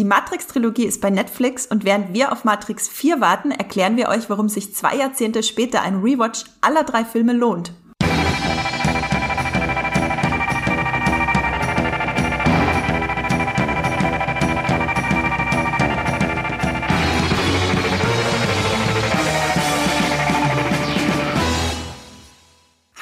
Die Matrix-Trilogie ist bei Netflix und während wir auf Matrix 4 warten, erklären wir euch, warum sich zwei Jahrzehnte später ein Rewatch aller drei Filme lohnt.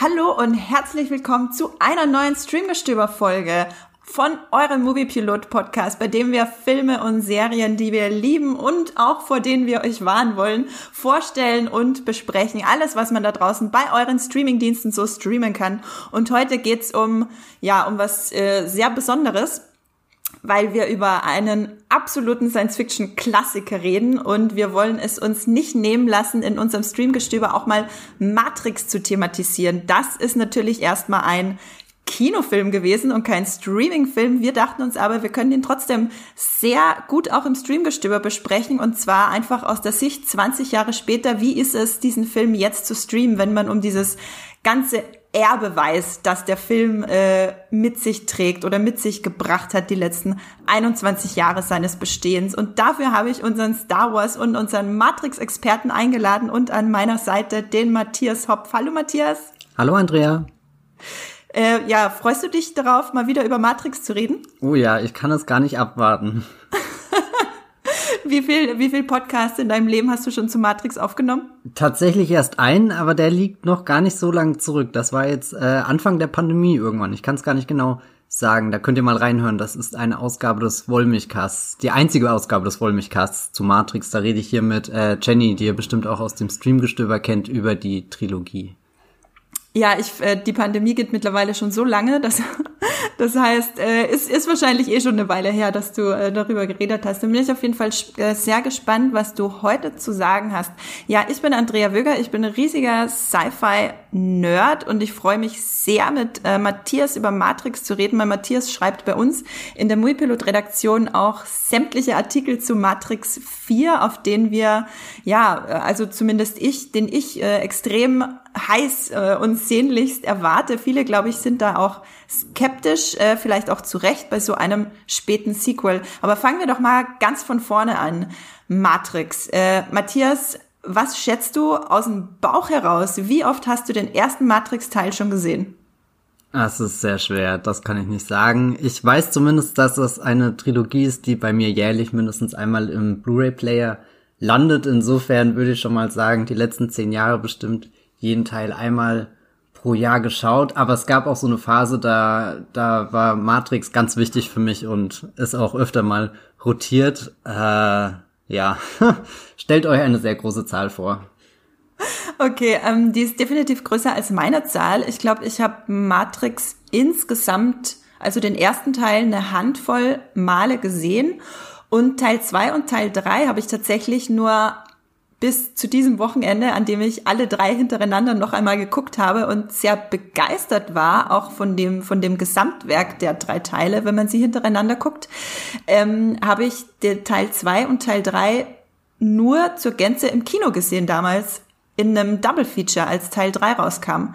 Hallo und herzlich willkommen zu einer neuen Streamgestöber-Folge von eurem Movie Pilot Podcast, bei dem wir Filme und Serien, die wir lieben und auch vor denen wir euch warnen wollen, vorstellen und besprechen. Alles, was man da draußen bei euren Streamingdiensten so streamen kann. Und heute geht's um, ja, um was äh, sehr Besonderes weil wir über einen absoluten Science-Fiction-Klassiker reden und wir wollen es uns nicht nehmen lassen, in unserem Streamgestöber auch mal Matrix zu thematisieren. Das ist natürlich erstmal ein Kinofilm gewesen und kein Streaming-Film. Wir dachten uns aber, wir können den trotzdem sehr gut auch im Streamgestöber besprechen und zwar einfach aus der Sicht 20 Jahre später. Wie ist es, diesen Film jetzt zu streamen, wenn man um dieses ganze Erbe weiß, das der Film äh, mit sich trägt oder mit sich gebracht hat die letzten 21 Jahre seines Bestehens. Und dafür habe ich unseren Star Wars und unseren Matrix-Experten eingeladen und an meiner Seite den Matthias Hopp. Hallo Matthias. Hallo Andrea. Äh, ja, freust du dich darauf, mal wieder über Matrix zu reden? Oh ja, ich kann es gar nicht abwarten. wie viel, wie viel Podcasts in deinem Leben hast du schon zu Matrix aufgenommen? Tatsächlich erst einen, aber der liegt noch gar nicht so lang zurück. Das war jetzt äh, Anfang der Pandemie irgendwann. Ich kann es gar nicht genau sagen. Da könnt ihr mal reinhören. Das ist eine Ausgabe des Wollmilchcasts. Die einzige Ausgabe des Wollmilchcasts zu Matrix. Da rede ich hier mit äh, Jenny, die ihr bestimmt auch aus dem Streamgestöber kennt, über die Trilogie. Ja, ich, äh, die Pandemie geht mittlerweile schon so lange, dass das heißt, äh, es ist wahrscheinlich eh schon eine Weile her, dass du äh, darüber geredet hast. Dann bin ich auf jeden Fall äh, sehr gespannt, was du heute zu sagen hast. Ja, ich bin Andrea Wöger, ich bin ein riesiger Sci-Fi-Nerd und ich freue mich sehr, mit äh, Matthias über Matrix zu reden, weil Matthias schreibt bei uns in der Muipilot-Redaktion auch sämtliche Artikel zu Matrix 4, auf denen wir, ja, äh, also zumindest ich, den ich äh, extrem heiß äh, und sehnlichst erwarte. Viele, glaube ich, sind da auch skeptisch, äh, vielleicht auch zu Recht bei so einem späten Sequel. Aber fangen wir doch mal ganz von vorne an. Matrix. Äh, Matthias, was schätzt du aus dem Bauch heraus? Wie oft hast du den ersten Matrix-Teil schon gesehen? Das ist sehr schwer, das kann ich nicht sagen. Ich weiß zumindest, dass das eine Trilogie ist, die bei mir jährlich mindestens einmal im Blu-ray-Player landet. Insofern würde ich schon mal sagen, die letzten zehn Jahre bestimmt jeden Teil einmal pro Jahr geschaut, aber es gab auch so eine Phase, da, da war Matrix ganz wichtig für mich und ist auch öfter mal rotiert. Äh, ja, stellt euch eine sehr große Zahl vor. Okay, ähm, die ist definitiv größer als meine Zahl. Ich glaube, ich habe Matrix insgesamt, also den ersten Teil, eine Handvoll Male gesehen. Und Teil zwei und Teil drei habe ich tatsächlich nur bis zu diesem Wochenende, an dem ich alle drei hintereinander noch einmal geguckt habe und sehr begeistert war, auch von dem, von dem Gesamtwerk der drei Teile, wenn man sie hintereinander guckt, ähm, habe ich den Teil zwei und Teil drei nur zur Gänze im Kino gesehen damals, in einem Double Feature, als Teil drei rauskam.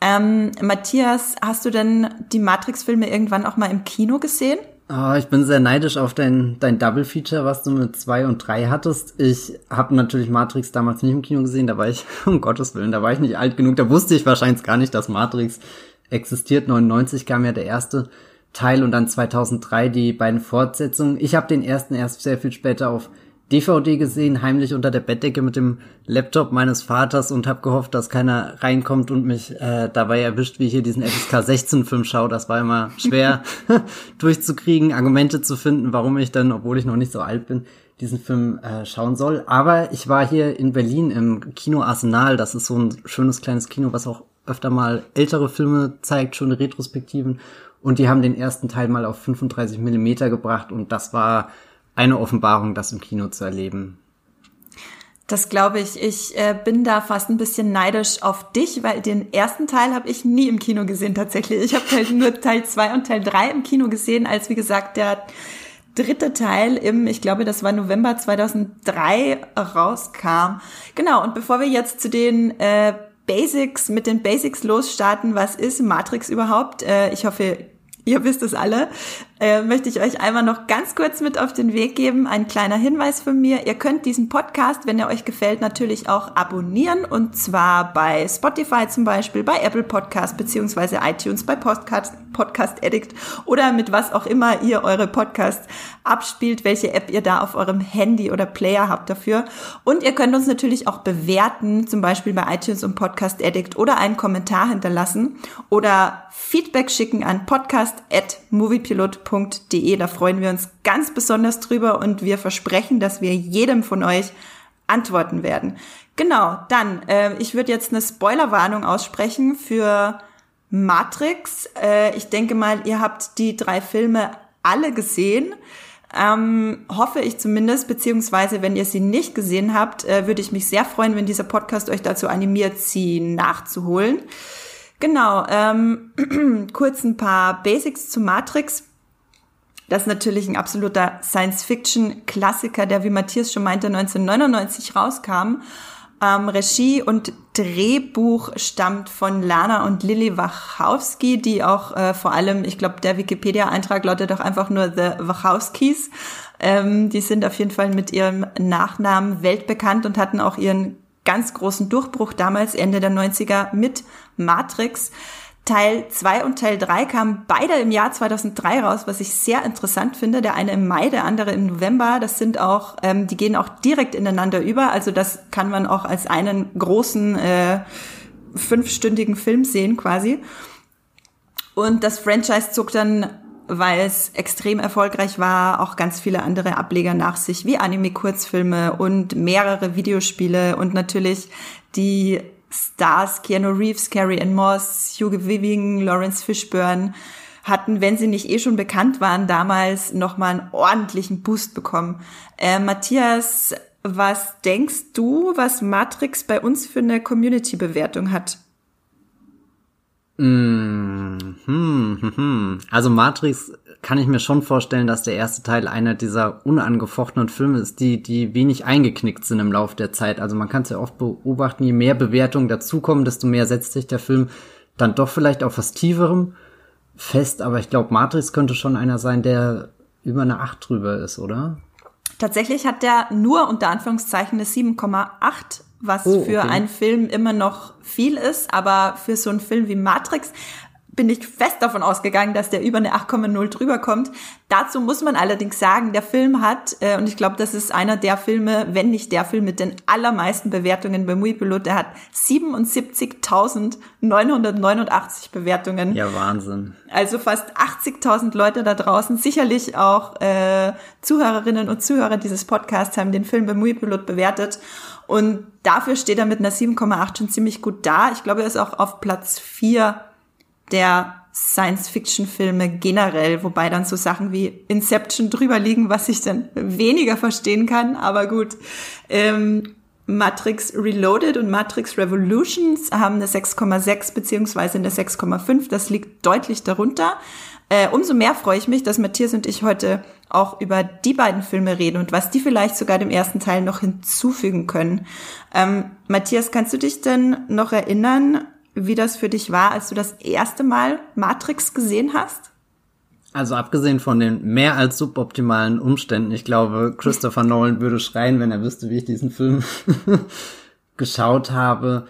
Ähm, Matthias, hast du denn die Matrix-Filme irgendwann auch mal im Kino gesehen? Oh, ich bin sehr neidisch auf dein, dein Double Feature, was du mit zwei und drei hattest. Ich habe natürlich Matrix damals nicht im Kino gesehen, da war ich, um Gottes Willen, da war ich nicht alt genug, da wusste ich wahrscheinlich gar nicht, dass Matrix existiert. 99 kam ja der erste Teil und dann 2003 die beiden Fortsetzungen. Ich habe den ersten erst sehr viel später auf DVD gesehen, heimlich unter der Bettdecke mit dem Laptop meines Vaters und habe gehofft, dass keiner reinkommt und mich äh, dabei erwischt, wie ich hier diesen FSK 16 Film schaue. Das war immer schwer durchzukriegen, Argumente zu finden, warum ich dann, obwohl ich noch nicht so alt bin, diesen Film äh, schauen soll. Aber ich war hier in Berlin im Kino Arsenal. Das ist so ein schönes kleines Kino, was auch öfter mal ältere Filme zeigt, schöne Retrospektiven. Und die haben den ersten Teil mal auf 35 Millimeter gebracht und das war eine Offenbarung, das im Kino zu erleben. Das glaube ich. Ich äh, bin da fast ein bisschen neidisch auf dich, weil den ersten Teil habe ich nie im Kino gesehen tatsächlich. Ich habe halt nur Teil zwei und Teil drei im Kino gesehen, als wie gesagt der dritte Teil im, ich glaube, das war November 2003 rauskam. Genau. Und bevor wir jetzt zu den äh, Basics mit den Basics losstarten, was ist Matrix überhaupt? Äh, ich hoffe, ihr wisst es alle. Äh, möchte ich euch einmal noch ganz kurz mit auf den Weg geben. Ein kleiner Hinweis von mir. Ihr könnt diesen Podcast, wenn er euch gefällt, natürlich auch abonnieren. Und zwar bei Spotify zum Beispiel, bei Apple Podcast beziehungsweise iTunes, bei Podcast, Podcast Addict oder mit was auch immer ihr eure Podcasts abspielt, welche App ihr da auf eurem Handy oder Player habt dafür. Und ihr könnt uns natürlich auch bewerten, zum Beispiel bei iTunes und Podcast Addict oder einen Kommentar hinterlassen oder Feedback schicken an podcast.moviepilot.de. Da freuen wir uns ganz besonders drüber und wir versprechen, dass wir jedem von euch antworten werden. Genau, dann, äh, ich würde jetzt eine Spoilerwarnung aussprechen für Matrix. Äh, ich denke mal, ihr habt die drei Filme alle gesehen. Ähm, hoffe ich zumindest, beziehungsweise wenn ihr sie nicht gesehen habt, äh, würde ich mich sehr freuen, wenn dieser Podcast euch dazu animiert, sie nachzuholen. Genau, ähm, kurz ein paar Basics zu Matrix. Das ist natürlich ein absoluter Science-Fiction-Klassiker, der, wie Matthias schon meinte, 1999 rauskam. Ähm, Regie und Drehbuch stammt von Lana und Lilly Wachowski, die auch äh, vor allem, ich glaube, der Wikipedia-Eintrag lautet auch einfach nur The Wachowskis. Ähm, die sind auf jeden Fall mit ihrem Nachnamen weltbekannt und hatten auch ihren ganz großen Durchbruch damals Ende der 90er mit Matrix. Teil 2 und Teil 3 kamen beide im Jahr 2003 raus, was ich sehr interessant finde. Der eine im Mai, der andere im November. Das sind auch, ähm, die gehen auch direkt ineinander über. Also das kann man auch als einen großen äh, fünfstündigen Film sehen quasi. Und das Franchise zog dann weil es extrem erfolgreich war, auch ganz viele andere Ableger nach sich, wie Anime-Kurzfilme und mehrere Videospiele und natürlich die Stars Keanu Reeves, Carrie Ann Moss, Hugo Weaving, Lawrence Fishburne hatten, wenn sie nicht eh schon bekannt waren, damals nochmal einen ordentlichen Boost bekommen. Äh, Matthias, was denkst du, was Matrix bei uns für eine Community-Bewertung hat? Mm, hm, hm, hm. Also Matrix kann ich mir schon vorstellen, dass der erste Teil einer dieser unangefochtenen Filme ist, die, die wenig eingeknickt sind im Laufe der Zeit. Also man kann es ja oft beobachten, je mehr Bewertungen dazukommen, desto mehr setzt sich der Film dann doch vielleicht auf was Tieferem fest. Aber ich glaube, Matrix könnte schon einer sein, der über eine 8 drüber ist, oder? Tatsächlich hat der nur unter Anführungszeichen eine 7,8 was oh, okay. für einen Film immer noch viel ist, aber für so einen Film wie Matrix bin ich fest davon ausgegangen, dass der über eine 8,0 drüber kommt. Dazu muss man allerdings sagen, der Film hat, äh, und ich glaube, das ist einer der Filme, wenn nicht der Film mit den allermeisten Bewertungen beim Muipilot, der hat 77.989 Bewertungen. Ja, Wahnsinn. Also fast 80.000 Leute da draußen, sicherlich auch äh, Zuhörerinnen und Zuhörer dieses Podcasts haben den Film beim Muipilot bewertet. Und dafür steht er mit einer 7,8 schon ziemlich gut da. Ich glaube, er ist auch auf Platz 4 der Science-Fiction-Filme generell, wobei dann so Sachen wie Inception drüber liegen, was ich dann weniger verstehen kann, aber gut. Ähm, Matrix Reloaded und Matrix Revolutions haben eine 6,6 beziehungsweise eine 6,5. Das liegt deutlich darunter. Äh, umso mehr freue ich mich, dass Matthias und ich heute auch über die beiden Filme reden und was die vielleicht sogar dem ersten Teil noch hinzufügen können. Ähm, Matthias, kannst du dich denn noch erinnern, wie das für dich war, als du das erste Mal Matrix gesehen hast? Also abgesehen von den mehr als suboptimalen Umständen, ich glaube, Christopher Nolan würde schreien, wenn er wüsste, wie ich diesen Film geschaut habe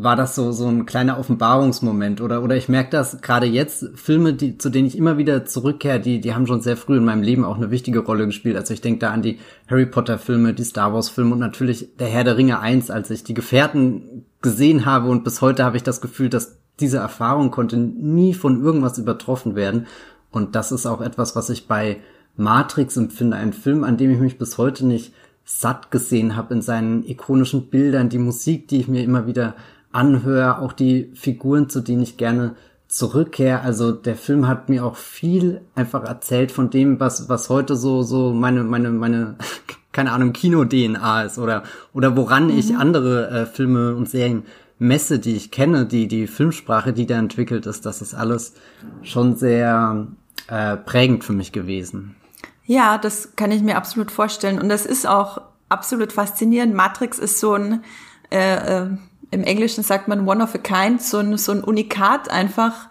war das so so ein kleiner Offenbarungsmoment oder oder ich merke das gerade jetzt Filme die zu denen ich immer wieder zurückkehre die die haben schon sehr früh in meinem Leben auch eine wichtige Rolle gespielt. Also ich denke da an die Harry Potter Filme die Star Wars Filme und natürlich der Herr der Ringe 1 als ich die Gefährten gesehen habe und bis heute habe ich das Gefühl dass diese Erfahrung konnte nie von irgendwas übertroffen werden. Und das ist auch etwas was ich bei Matrix empfinde ein Film an dem ich mich bis heute nicht satt gesehen habe in seinen ikonischen Bildern. Die Musik die ich mir immer wieder anhöre, auch die Figuren, zu denen ich gerne zurückkehre. Also der Film hat mir auch viel einfach erzählt von dem, was, was heute so, so meine, meine, meine, keine Ahnung, Kino-DNA ist oder, oder woran mhm. ich andere äh, Filme und Serien messe, die ich kenne, die, die Filmsprache, die da entwickelt ist, das ist alles schon sehr äh, prägend für mich gewesen. Ja, das kann ich mir absolut vorstellen. Und das ist auch absolut faszinierend. Matrix ist so ein, äh, äh, im Englischen sagt man one of a kind, so ein, so ein Unikat einfach.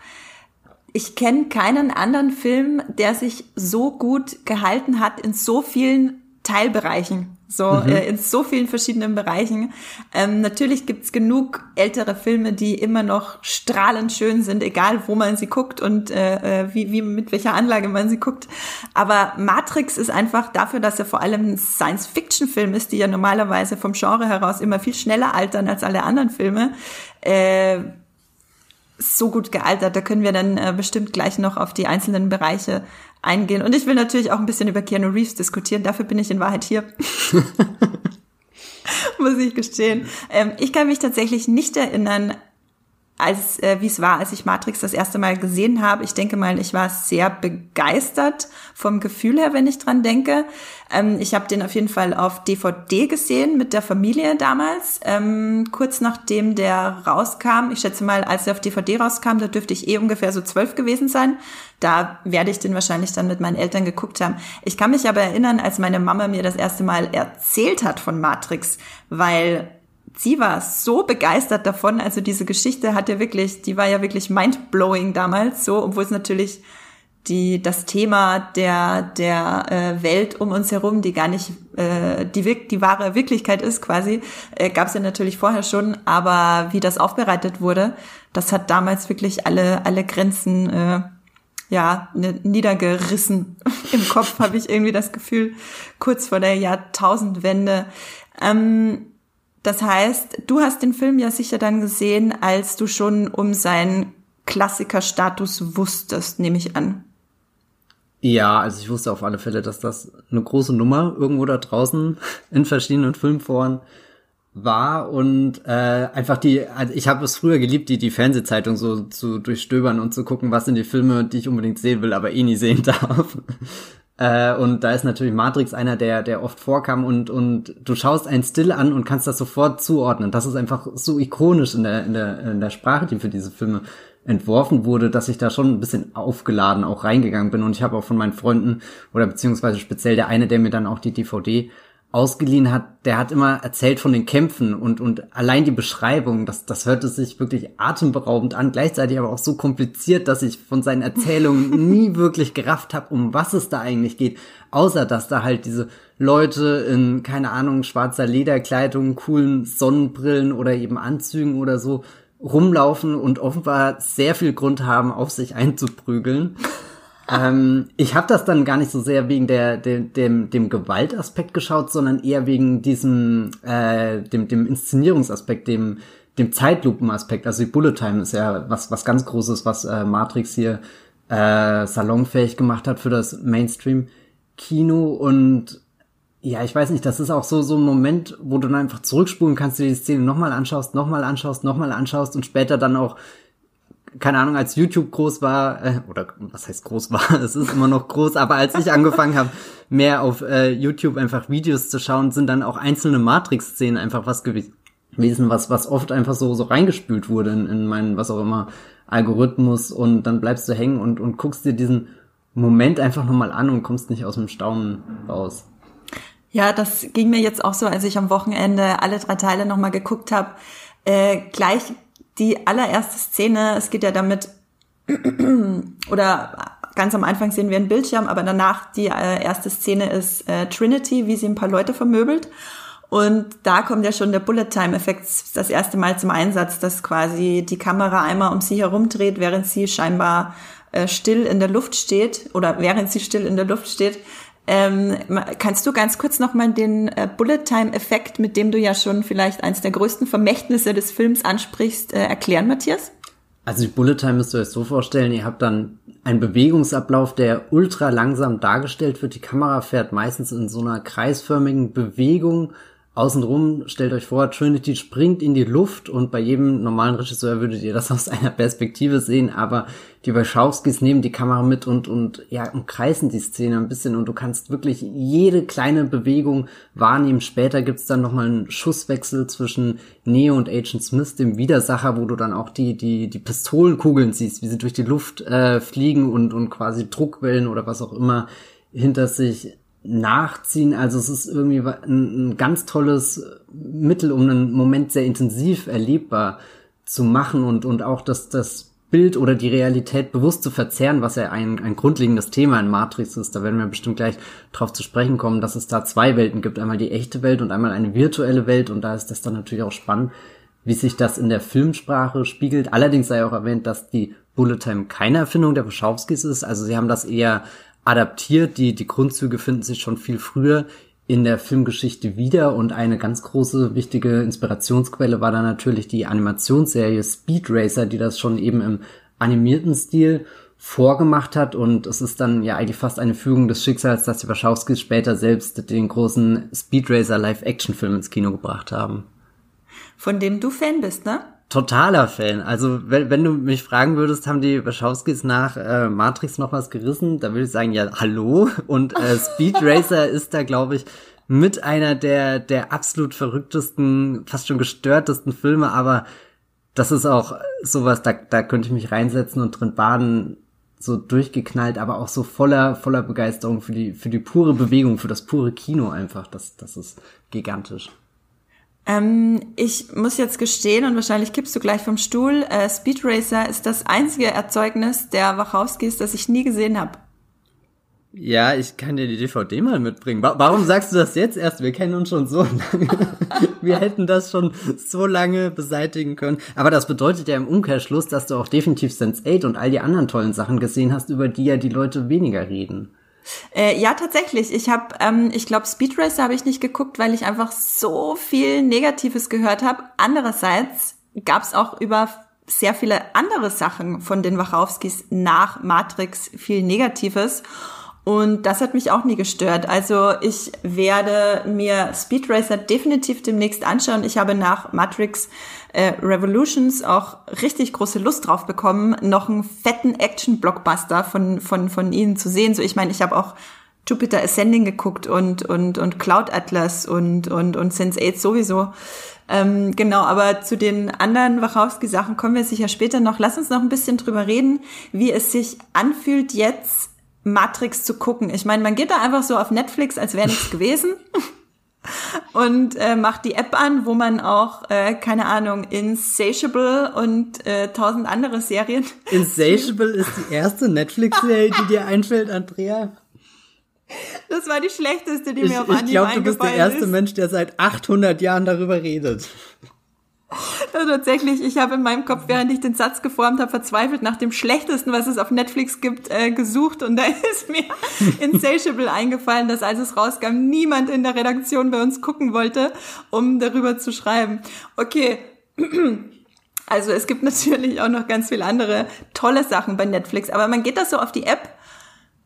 ich kenne keinen anderen Film, der sich so gut gehalten hat in so vielen Teilbereichen so mhm. äh, in so vielen verschiedenen Bereichen. Ähm, natürlich gibt's genug ältere Filme, die immer noch strahlend schön sind, egal wo man sie guckt und äh, äh, wie, wie mit welcher Anlage man sie guckt. Aber Matrix ist einfach dafür, dass er vor allem ein Science-Fiction-Film ist, die ja normalerweise vom Genre heraus immer viel schneller altern als alle anderen Filme. Äh, so gut gealtert. Da können wir dann äh, bestimmt gleich noch auf die einzelnen Bereiche eingehen. Und ich will natürlich auch ein bisschen über Keanu Reeves diskutieren. Dafür bin ich in Wahrheit hier. Muss ich gestehen. Ähm, ich kann mich tatsächlich nicht erinnern, als äh, wie es war, als ich Matrix das erste Mal gesehen habe. Ich denke mal, ich war sehr begeistert vom Gefühl her, wenn ich dran denke. Ähm, ich habe den auf jeden Fall auf DVD gesehen mit der Familie damals, ähm, kurz nachdem der rauskam. Ich schätze mal, als er auf DVD rauskam, da dürfte ich eh ungefähr so zwölf gewesen sein. Da werde ich den wahrscheinlich dann mit meinen Eltern geguckt haben. Ich kann mich aber erinnern, als meine Mama mir das erste Mal erzählt hat von Matrix, weil sie war so begeistert davon. Also diese Geschichte hat ja wirklich, die war ja wirklich mindblowing damals, so, obwohl es natürlich die das Thema der der äh, Welt um uns herum, die gar nicht äh, die die wahre Wirklichkeit ist quasi, äh, gab es ja natürlich vorher schon, aber wie das aufbereitet wurde, das hat damals wirklich alle alle Grenzen äh, ja niedergerissen im Kopf habe ich irgendwie das Gefühl kurz vor der Jahrtausendwende. Ähm, das heißt, du hast den Film ja sicher dann gesehen, als du schon um seinen Klassikerstatus wusstest, nehme ich an. Ja, also ich wusste auf alle Fälle, dass das eine große Nummer irgendwo da draußen in verschiedenen Filmforen war und äh, einfach die, also ich habe es früher geliebt, die die Fernsehzeitung so zu durchstöbern und zu gucken, was sind die Filme, die ich unbedingt sehen will, aber eh nie sehen darf. Äh, und da ist natürlich Matrix einer, der, der oft vorkam und, und du schaust einen Still an und kannst das sofort zuordnen. Das ist einfach so ikonisch in der, in der, in der Sprache, die für diese Filme entworfen wurde, dass ich da schon ein bisschen aufgeladen auch reingegangen bin. Und ich habe auch von meinen Freunden oder beziehungsweise speziell der eine, der mir dann auch die DVD ausgeliehen hat, der hat immer erzählt von den Kämpfen und, und allein die Beschreibung, das, das hörte sich wirklich atemberaubend an, gleichzeitig aber auch so kompliziert, dass ich von seinen Erzählungen nie wirklich gerafft habe, um was es da eigentlich geht, außer dass da halt diese Leute in, keine Ahnung, schwarzer Lederkleidung, coolen Sonnenbrillen oder eben Anzügen oder so rumlaufen und offenbar sehr viel Grund haben, auf sich einzuprügeln ähm, ich habe das dann gar nicht so sehr wegen der, der dem, dem Gewaltaspekt geschaut, sondern eher wegen diesem äh, dem, dem Inszenierungsaspekt, dem dem Zeitlupenaspekt. Also die Bullet Time ist ja was was ganz Großes, was äh, Matrix hier äh, salonfähig gemacht hat für das Mainstream-Kino und ja, ich weiß nicht, das ist auch so so ein Moment, wo du dann einfach zurückspulen kannst, du die Szene nochmal anschaust, nochmal anschaust, nochmal anschaust und später dann auch keine Ahnung, als YouTube groß war, äh, oder was heißt groß war, es ist immer noch groß, aber als ich angefangen habe, mehr auf äh, YouTube einfach Videos zu schauen, sind dann auch einzelne Matrix-Szenen einfach was gewesen, was, was oft einfach so, so reingespült wurde in, in meinen, was auch immer, Algorithmus und dann bleibst du hängen und, und guckst dir diesen Moment einfach nochmal an und kommst nicht aus dem Staunen raus. Ja, das ging mir jetzt auch so, als ich am Wochenende alle drei Teile nochmal geguckt habe. Äh, gleich die allererste Szene, es geht ja damit, oder ganz am Anfang sehen wir einen Bildschirm, aber danach die äh, erste Szene ist äh, Trinity, wie sie ein paar Leute vermöbelt. Und da kommt ja schon der Bullet Time Effekt das erste Mal zum Einsatz, dass quasi die Kamera einmal um sie herumdreht, während sie scheinbar äh, still in der Luft steht oder während sie still in der Luft steht. Ähm, kannst du ganz kurz nochmal den äh, Bullet Time Effekt, mit dem du ja schon vielleicht eins der größten Vermächtnisse des Films ansprichst, äh, erklären, Matthias? Also die Bullet Time müsst ihr euch so vorstellen, ihr habt dann einen Bewegungsablauf, der ultra langsam dargestellt wird. Die Kamera fährt meistens in so einer kreisförmigen Bewegung Außenrum, stellt euch vor, Trinity springt in die Luft und bei jedem normalen Regisseur würdet ihr das aus einer Perspektive sehen, aber die Wachowskis nehmen die Kamera mit und, und, ja, umkreisen die Szene ein bisschen und du kannst wirklich jede kleine Bewegung wahrnehmen. Später gibt's dann nochmal einen Schusswechsel zwischen Neo und Agent Smith, dem Widersacher, wo du dann auch die, die, die Pistolenkugeln siehst, wie sie durch die Luft äh, fliegen und, und quasi Druckwellen oder was auch immer hinter sich nachziehen. Also es ist irgendwie ein, ein, ganz tolles Mittel, um einen Moment sehr intensiv erlebbar zu machen und, und auch das, das Bild oder die Realität bewusst zu verzerren, was ja ein, ein grundlegendes Thema in Matrix ist. Da werden wir bestimmt gleich drauf zu sprechen kommen, dass es da zwei Welten gibt. Einmal die echte Welt und einmal eine virtuelle Welt. Und da ist das dann natürlich auch spannend, wie sich das in der Filmsprache spiegelt. Allerdings sei auch erwähnt, dass die Bullet Time keine Erfindung der Wachowskis ist. Also sie haben das eher adaptiert. Die, die Grundzüge finden sich schon viel früher in der Filmgeschichte wieder und eine ganz große wichtige Inspirationsquelle war dann natürlich die Animationsserie Speed Racer, die das schon eben im animierten Stil vorgemacht hat und es ist dann ja eigentlich fast eine Fügung des Schicksals, dass die Wachowskis später selbst den großen Speed Racer Live-Action-Film ins Kino gebracht haben. Von dem du Fan bist, ne? Totaler Fan. Also wenn, wenn du mich fragen würdest, haben die Wachowskis nach äh, Matrix noch was gerissen, da würde ich sagen, ja, hallo. Und äh, Speed Racer ist da, glaube ich, mit einer der, der absolut verrücktesten, fast schon gestörtesten Filme, aber das ist auch sowas, da, da könnte ich mich reinsetzen und drin baden, so durchgeknallt, aber auch so voller, voller Begeisterung für die, für die pure Bewegung, für das pure Kino einfach. Das, das ist gigantisch. Ähm, ich muss jetzt gestehen, und wahrscheinlich kippst du gleich vom Stuhl, äh, Speed Racer ist das einzige Erzeugnis der Wachowskis, das ich nie gesehen habe. Ja, ich kann dir die DVD mal mitbringen. Warum sagst du das jetzt erst? Wir kennen uns schon so lange. Wir hätten das schon so lange beseitigen können. Aber das bedeutet ja im Umkehrschluss, dass du auch definitiv Sense8 und all die anderen tollen Sachen gesehen hast, über die ja die Leute weniger reden. Äh, ja, tatsächlich. Ich habe, ähm, ich glaube, Speed Racer habe ich nicht geguckt, weil ich einfach so viel Negatives gehört habe. Andererseits gab es auch über sehr viele andere Sachen von den Wachowskis nach Matrix viel Negatives. Und das hat mich auch nie gestört. Also ich werde mir Speed Racer definitiv demnächst anschauen. Ich habe nach Matrix äh, Revolutions auch richtig große Lust drauf bekommen, noch einen fetten Action-Blockbuster von, von, von ihnen zu sehen. So, ich meine, ich habe auch Jupiter Ascending geguckt und, und, und Cloud Atlas und, und, und Sense8 sowieso. Ähm, genau, aber zu den anderen Wachowski-Sachen kommen wir sicher später noch. Lass uns noch ein bisschen drüber reden, wie es sich anfühlt jetzt Matrix zu gucken. Ich meine, man geht da einfach so auf Netflix, als wäre nichts gewesen. und äh, macht die App an, wo man auch, äh, keine Ahnung, Insatiable und äh, tausend andere Serien. Insatiable ist die erste Netflix-Serie, die dir einfällt, Andrea. Das war die schlechteste, die ich, mir auf Anhieb Ich glaube, du bist der erste ist. Mensch, der seit 800 Jahren darüber redet. Ja, tatsächlich, ich habe in meinem Kopf, während ich den Satz geformt habe, verzweifelt nach dem schlechtesten, was es auf Netflix gibt, äh, gesucht und da ist mir Insatiable eingefallen, dass als es rauskam, niemand in der Redaktion bei uns gucken wollte, um darüber zu schreiben. Okay. Also es gibt natürlich auch noch ganz viele andere tolle Sachen bei Netflix, aber man geht da so auf die App,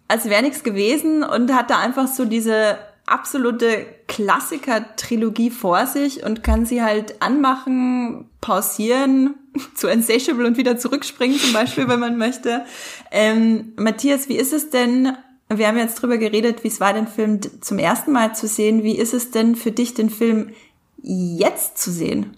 als wäre nichts gewesen und hat da einfach so diese absolute Klassiker-Trilogie vor sich und kann sie halt anmachen, pausieren, zu Insatiable und wieder zurückspringen zum Beispiel, wenn man möchte. Ähm, Matthias, wie ist es denn, wir haben jetzt drüber geredet, wie es war, den Film zum ersten Mal zu sehen. Wie ist es denn für dich, den Film jetzt zu sehen?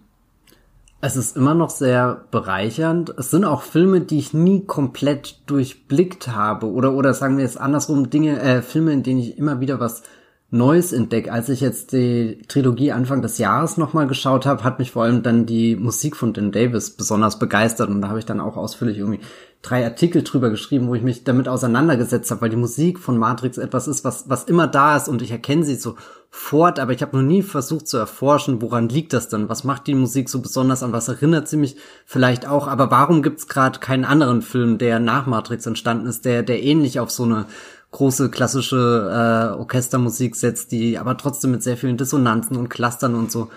Es ist immer noch sehr bereichernd. Es sind auch Filme, die ich nie komplett durchblickt habe. Oder, oder sagen wir es andersrum, Dinge, äh, Filme, in denen ich immer wieder was Neues entdecke. Als ich jetzt die Trilogie Anfang des Jahres nochmal geschaut habe, hat mich vor allem dann die Musik von Dan Davis besonders begeistert und da habe ich dann auch ausführlich irgendwie drei Artikel drüber geschrieben, wo ich mich damit auseinandergesetzt habe, weil die Musik von Matrix etwas ist, was, was immer da ist und ich erkenne sie sofort, aber ich habe noch nie versucht zu erforschen, woran liegt das denn? Was macht die Musik so besonders, an was erinnert sie mich vielleicht auch, aber warum gibt's gerade keinen anderen Film, der nach Matrix entstanden ist, der, der ähnlich auf so eine große klassische äh, Orchestermusik setzt, die aber trotzdem mit sehr vielen Dissonanzen und Clustern und so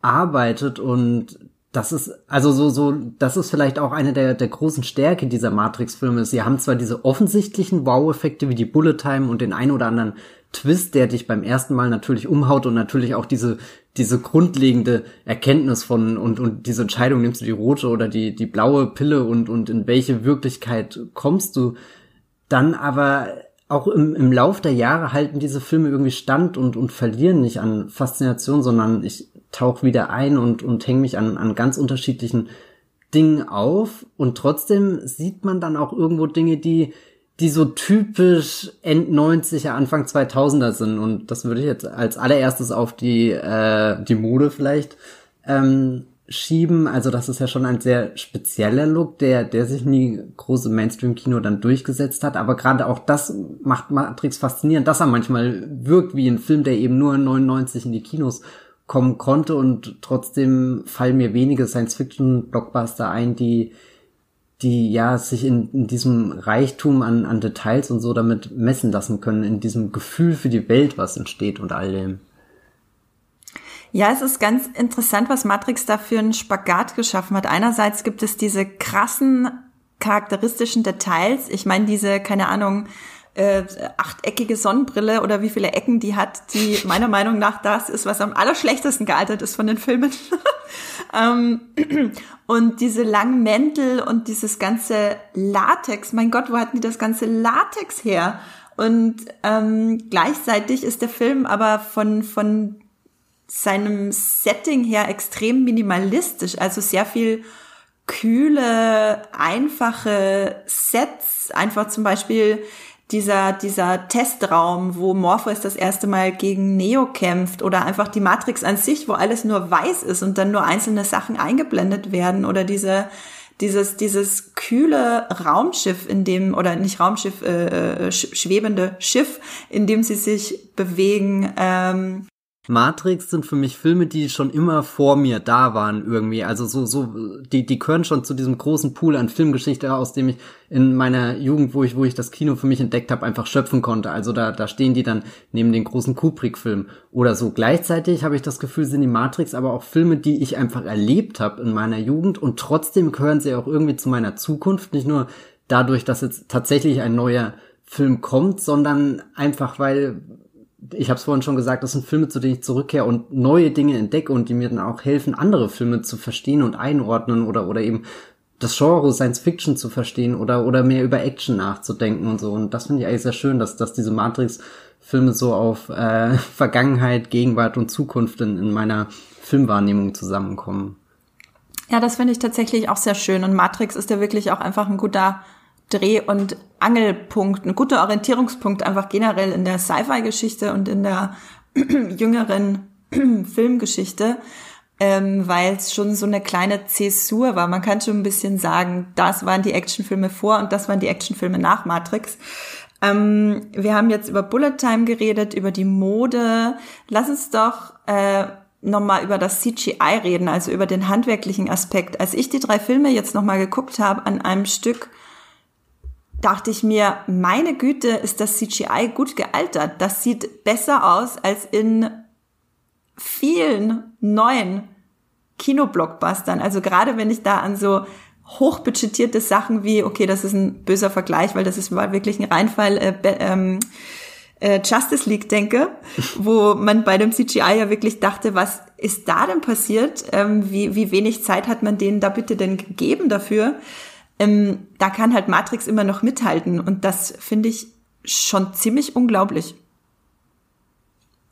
arbeitet und das ist also so so das ist vielleicht auch eine der der großen Stärke dieser Matrix Filme. Sie haben zwar diese offensichtlichen Wow Effekte wie die Bullet Time und den ein oder anderen Twist, der dich beim ersten Mal natürlich umhaut und natürlich auch diese diese grundlegende Erkenntnis von und und diese Entscheidung nimmst du die rote oder die die blaue Pille und und in welche Wirklichkeit kommst du dann aber auch im, im Lauf der Jahre halten diese Filme irgendwie stand und, und verlieren nicht an Faszination, sondern ich tauche wieder ein und, und hänge mich an, an ganz unterschiedlichen Dingen auf. Und trotzdem sieht man dann auch irgendwo Dinge, die, die so typisch End 90er, Anfang 2000er sind. Und das würde ich jetzt als allererstes auf die, äh, die Mode vielleicht ähm, schieben. Also das ist ja schon ein sehr spezieller Look, der, der sich nie große Mainstream-Kino dann durchgesetzt hat. Aber gerade auch das macht Matrix faszinierend, dass er manchmal wirkt wie ein Film, der eben nur 99 in die Kinos kommen konnte und trotzdem fallen mir wenige Science-Fiction-Blockbuster ein, die die ja sich in, in diesem Reichtum an, an Details und so damit messen lassen können, in diesem Gefühl für die Welt, was entsteht und all dem. Ja, es ist ganz interessant, was Matrix da für einen Spagat geschaffen hat. Einerseits gibt es diese krassen charakteristischen Details. Ich meine, diese, keine Ahnung, äh, achteckige Sonnenbrille oder wie viele Ecken die hat, die meiner Meinung nach das ist, was am allerschlechtesten gealtert ist von den Filmen. ähm, und diese langen Mäntel und dieses ganze Latex, mein Gott, wo hatten die das ganze Latex her? Und ähm, gleichzeitig ist der Film aber von, von seinem Setting her extrem minimalistisch, also sehr viel kühle, einfache Sets, einfach zum Beispiel dieser, dieser Testraum, wo Morpheus das erste Mal gegen Neo kämpft oder einfach die Matrix an sich, wo alles nur weiß ist und dann nur einzelne Sachen eingeblendet werden oder diese, dieses, dieses kühle Raumschiff, in dem, oder nicht Raumschiff, äh, äh schwebende Schiff, in dem sie sich bewegen, ähm, Matrix sind für mich Filme, die schon immer vor mir da waren irgendwie. Also so, so, die, die gehören schon zu diesem großen Pool an Filmgeschichte, aus dem ich in meiner Jugend, wo ich, wo ich das Kino für mich entdeckt habe, einfach schöpfen konnte. Also da, da stehen die dann neben den großen Kubrick-Filmen oder so. Gleichzeitig habe ich das Gefühl, sind die Matrix aber auch Filme, die ich einfach erlebt habe in meiner Jugend und trotzdem gehören sie auch irgendwie zu meiner Zukunft. Nicht nur dadurch, dass jetzt tatsächlich ein neuer Film kommt, sondern einfach, weil ich habe es vorhin schon gesagt, das sind Filme, zu denen ich zurückkehre und neue Dinge entdecke und die mir dann auch helfen, andere Filme zu verstehen und einordnen oder oder eben das Genre Science Fiction zu verstehen oder oder mehr über Action nachzudenken und so. Und das finde ich eigentlich sehr schön, dass dass diese Matrix Filme so auf äh, Vergangenheit, Gegenwart und Zukunft in, in meiner Filmwahrnehmung zusammenkommen. Ja, das finde ich tatsächlich auch sehr schön. Und Matrix ist ja wirklich auch einfach ein guter Dreh- und Angelpunkt, ein guter Orientierungspunkt einfach generell in der Sci-Fi-Geschichte und in der jüngeren Filmgeschichte, ähm, weil es schon so eine kleine Zäsur war. Man kann schon ein bisschen sagen, das waren die Actionfilme vor und das waren die Actionfilme nach Matrix. Ähm, wir haben jetzt über Bullet Time geredet, über die Mode. Lass uns doch äh, nochmal über das CGI reden, also über den handwerklichen Aspekt. Als ich die drei Filme jetzt nochmal geguckt habe an einem Stück, dachte ich mir, meine Güte, ist das CGI gut gealtert. Das sieht besser aus als in vielen neuen Kinoblockbustern. Also gerade wenn ich da an so hochbudgetierte Sachen wie, okay, das ist ein böser Vergleich, weil das ist mal wirklich ein Reinfall, äh, ähm, äh, Justice League denke, wo man bei dem CGI ja wirklich dachte, was ist da denn passiert? Ähm, wie, wie wenig Zeit hat man denen da bitte denn gegeben dafür? Ähm, da kann halt Matrix immer noch mithalten und das finde ich schon ziemlich unglaublich.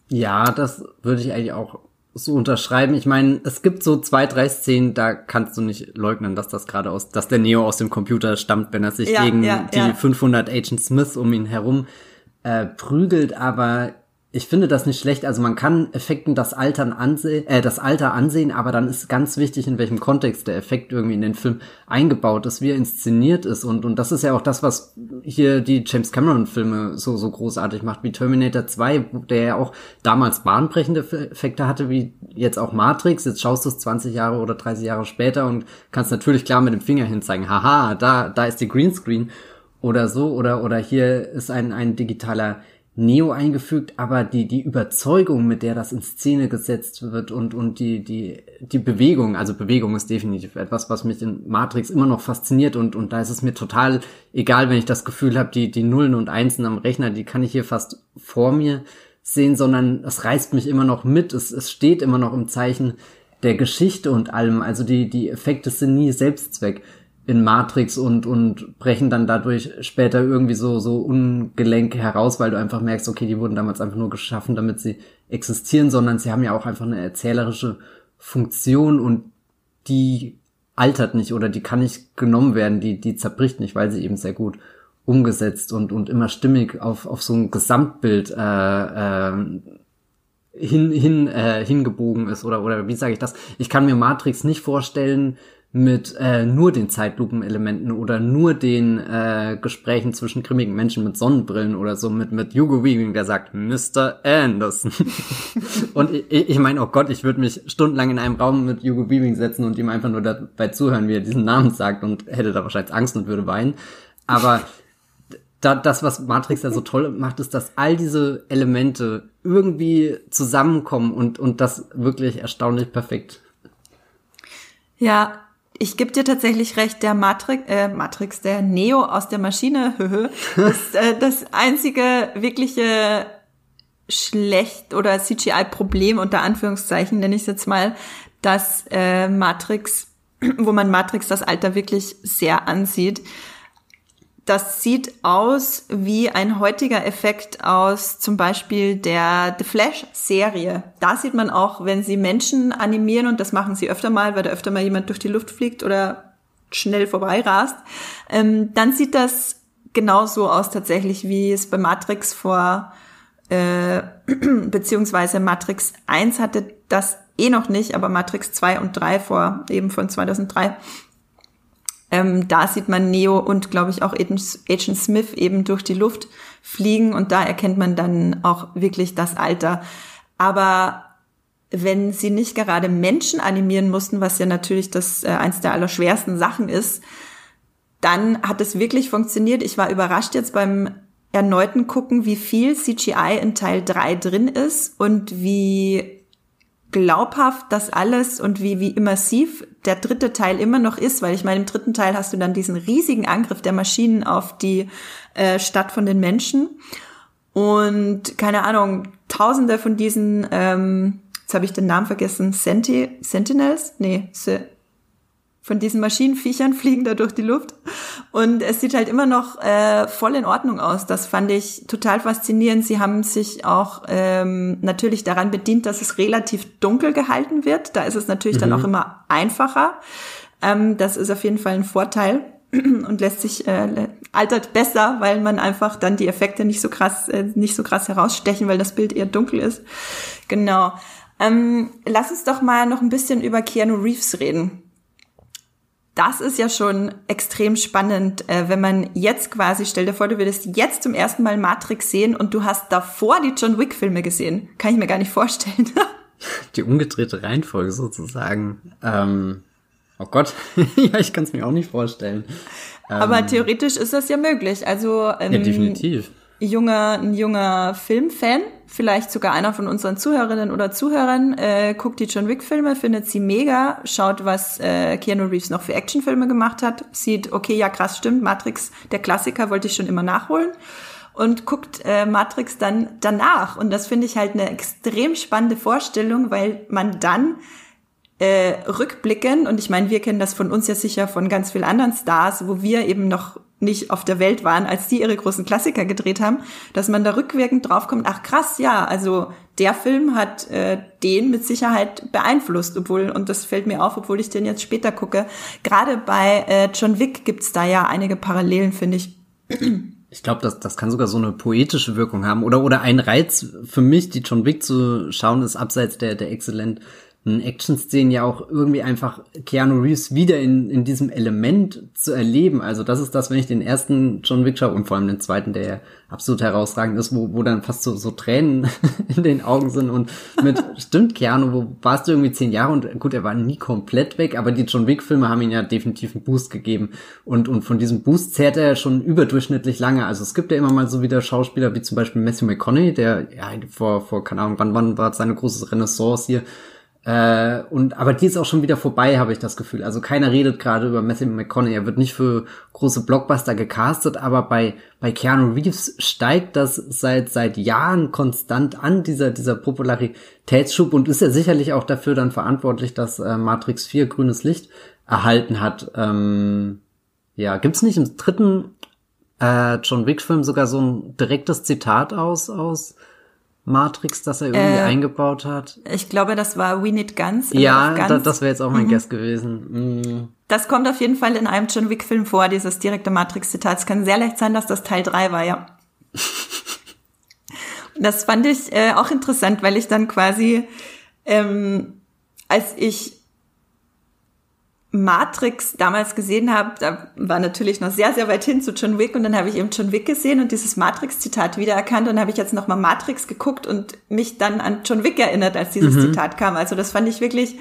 Ja, das würde ich eigentlich auch so unterschreiben. Ich meine, es gibt so zwei, drei Szenen, da kannst du nicht leugnen, dass das gerade aus, dass der Neo aus dem Computer stammt, wenn er sich ja, gegen ja, die ja. 500 Agent Smith um ihn herum äh, prügelt. Aber ich finde das nicht schlecht. Also man kann Effekten das Altern ansehen, äh, das Alter ansehen, aber dann ist ganz wichtig, in welchem Kontext der Effekt irgendwie in den Film eingebaut ist, wie er inszeniert ist. Und, und das ist ja auch das, was hier die James Cameron-Filme so, so großartig macht, wie Terminator 2, der ja auch damals bahnbrechende Effekte hatte, wie jetzt auch Matrix. Jetzt schaust du es 20 Jahre oder 30 Jahre später und kannst natürlich klar mit dem Finger hinzeigen, haha, da, da ist die Greenscreen oder so, oder, oder hier ist ein, ein digitaler Neo eingefügt, aber die, die Überzeugung, mit der das in Szene gesetzt wird und, und die, die, die Bewegung, also Bewegung ist definitiv etwas, was mich in Matrix immer noch fasziniert und, und da ist es mir total egal, wenn ich das Gefühl habe, die, die Nullen und Einsen am Rechner, die kann ich hier fast vor mir sehen, sondern es reißt mich immer noch mit, es, es steht immer noch im Zeichen der Geschichte und allem, also die, die Effekte sind nie Selbstzweck in Matrix und, und brechen dann dadurch später irgendwie so, so ungelenk heraus, weil du einfach merkst, okay, die wurden damals einfach nur geschaffen, damit sie existieren, sondern sie haben ja auch einfach eine erzählerische Funktion und die altert nicht oder die kann nicht genommen werden, die, die zerbricht nicht, weil sie eben sehr gut umgesetzt und, und immer stimmig auf, auf so ein Gesamtbild äh, äh, hin, hin, äh, hingebogen ist oder, oder wie sage ich das? Ich kann mir Matrix nicht vorstellen, mit äh, nur den Zeitlupenelementen oder nur den äh, Gesprächen zwischen grimmigen Menschen mit Sonnenbrillen oder so mit mit Hugo Weaving, der sagt Mr. Anderson. und ich, ich meine, oh Gott, ich würde mich stundenlang in einem Raum mit Hugo Weaving setzen und ihm einfach nur dabei zuhören, wie er diesen Namen sagt und hätte da wahrscheinlich Angst und würde weinen. Aber da, das, was Matrix ja so toll macht, ist, dass all diese Elemente irgendwie zusammenkommen und, und das wirklich erstaunlich perfekt. Ja, ich gebe dir tatsächlich recht, der Matrix, äh, Matrix, der Neo aus der Maschine, ist äh, das einzige wirkliche schlecht oder CGI-Problem unter Anführungszeichen, nenne ich es jetzt mal, dass äh, Matrix, wo man Matrix das Alter wirklich sehr ansieht das sieht aus wie ein heutiger Effekt aus zum Beispiel der The Flash-Serie. Da sieht man auch, wenn sie Menschen animieren, und das machen sie öfter mal, weil da öfter mal jemand durch die Luft fliegt oder schnell vorbei rast, ähm, dann sieht das genauso aus tatsächlich, wie es bei Matrix vor, äh, beziehungsweise Matrix 1 hatte das eh noch nicht, aber Matrix 2 und 3 vor, eben von 2003 ähm, da sieht man Neo und, glaube ich, auch Agent Smith eben durch die Luft fliegen und da erkennt man dann auch wirklich das Alter. Aber wenn sie nicht gerade Menschen animieren mussten, was ja natürlich das äh, eins der allerschwersten Sachen ist, dann hat es wirklich funktioniert. Ich war überrascht jetzt beim erneuten Gucken, wie viel CGI in Teil 3 drin ist und wie glaubhaft das alles und wie, wie immersiv der dritte Teil immer noch ist, weil ich meine, im dritten Teil hast du dann diesen riesigen Angriff der Maschinen auf die äh, Stadt von den Menschen. Und keine Ahnung, tausende von diesen, ähm, jetzt habe ich den Namen vergessen, Senti Sentinels? Nee, von diesen Maschinenviechern fliegen da durch die Luft. Und es sieht halt immer noch äh, voll in Ordnung aus. Das fand ich total faszinierend. Sie haben sich auch ähm, natürlich daran bedient, dass es relativ dunkel gehalten wird. Da ist es natürlich mhm. dann auch immer einfacher. Ähm, das ist auf jeden Fall ein Vorteil und lässt sich äh, altert besser, weil man einfach dann die Effekte nicht so krass äh, nicht so krass herausstechen, weil das Bild eher dunkel ist. Genau. Ähm, lass uns doch mal noch ein bisschen über Keanu Reeves reden das ist ja schon extrem spannend, äh, wenn man jetzt quasi, stell dir vor, du würdest jetzt zum ersten Mal Matrix sehen und du hast davor die John Wick Filme gesehen. Kann ich mir gar nicht vorstellen. die umgedrehte Reihenfolge sozusagen. Ähm, oh Gott, ja, ich kann es mir auch nicht vorstellen. Aber ähm, theoretisch ist das ja möglich. Also ähm, ja, definitiv junger, ein junger Filmfan, vielleicht sogar einer von unseren Zuhörerinnen oder Zuhörern, äh, guckt die John Wick-Filme, findet sie mega, schaut, was äh, Keanu Reeves noch für Actionfilme gemacht hat, sieht, okay, ja krass, stimmt, Matrix, der Klassiker, wollte ich schon immer nachholen und guckt äh, Matrix dann danach. Und das finde ich halt eine extrem spannende Vorstellung, weil man dann äh, rückblicken, und ich meine, wir kennen das von uns ja sicher von ganz vielen anderen Stars, wo wir eben noch nicht auf der Welt waren, als die ihre großen Klassiker gedreht haben, dass man da rückwirkend draufkommt, ach krass, ja, also der Film hat äh, den mit Sicherheit beeinflusst, obwohl, und das fällt mir auf, obwohl ich den jetzt später gucke. Gerade bei äh, John Wick gibt's da ja einige Parallelen, finde ich. Ich glaube, das, das kann sogar so eine poetische Wirkung haben. Oder, oder ein Reiz für mich, die John Wick zu schauen, ist abseits der, der exzellent Action-Szenen ja auch irgendwie einfach Keanu Reeves wieder in, in diesem Element zu erleben. Also das ist das, wenn ich den ersten John Wick schaue und vor allem den zweiten, der ja absolut herausragend ist, wo, wo dann fast so, so Tränen in den Augen sind und mit, stimmt Keanu, wo warst du irgendwie zehn Jahre und gut, er war nie komplett weg, aber die John Wick-Filme haben ihn ja definitiv einen Boost gegeben und, und von diesem Boost zehrt er schon überdurchschnittlich lange. Also es gibt ja immer mal so wieder Schauspieler wie zum Beispiel Matthew McConaughey, der ja vor, vor keine Ahnung, wann, wann war seine große Renaissance hier, äh, und aber die ist auch schon wieder vorbei, habe ich das Gefühl. Also keiner redet gerade über Matthew McConaughey. Er wird nicht für große Blockbuster gecastet, aber bei bei Keanu Reeves steigt das seit seit Jahren konstant an dieser dieser Popularitätsschub und ist ja sicherlich auch dafür dann verantwortlich, dass äh, Matrix 4 grünes Licht erhalten hat. Ähm, ja, gibt's nicht im dritten äh, John Wick Film sogar so ein direktes Zitat aus aus Matrix, das er irgendwie äh, eingebaut hat? Ich glaube, das war We Need Guns. Ja, Guns. das wäre jetzt auch mein mhm. Guess gewesen. Mhm. Das kommt auf jeden Fall in einem John Wick-Film vor, dieses direkte Matrix-Zitat. Es kann sehr leicht sein, dass das Teil 3 war, ja. Das fand ich äh, auch interessant, weil ich dann quasi, ähm, als ich Matrix damals gesehen habe, da war natürlich noch sehr, sehr weit hin zu John Wick und dann habe ich eben John Wick gesehen und dieses Matrix-Zitat wiedererkannt und habe ich jetzt nochmal Matrix geguckt und mich dann an John Wick erinnert, als dieses mhm. Zitat kam. Also das fand ich wirklich,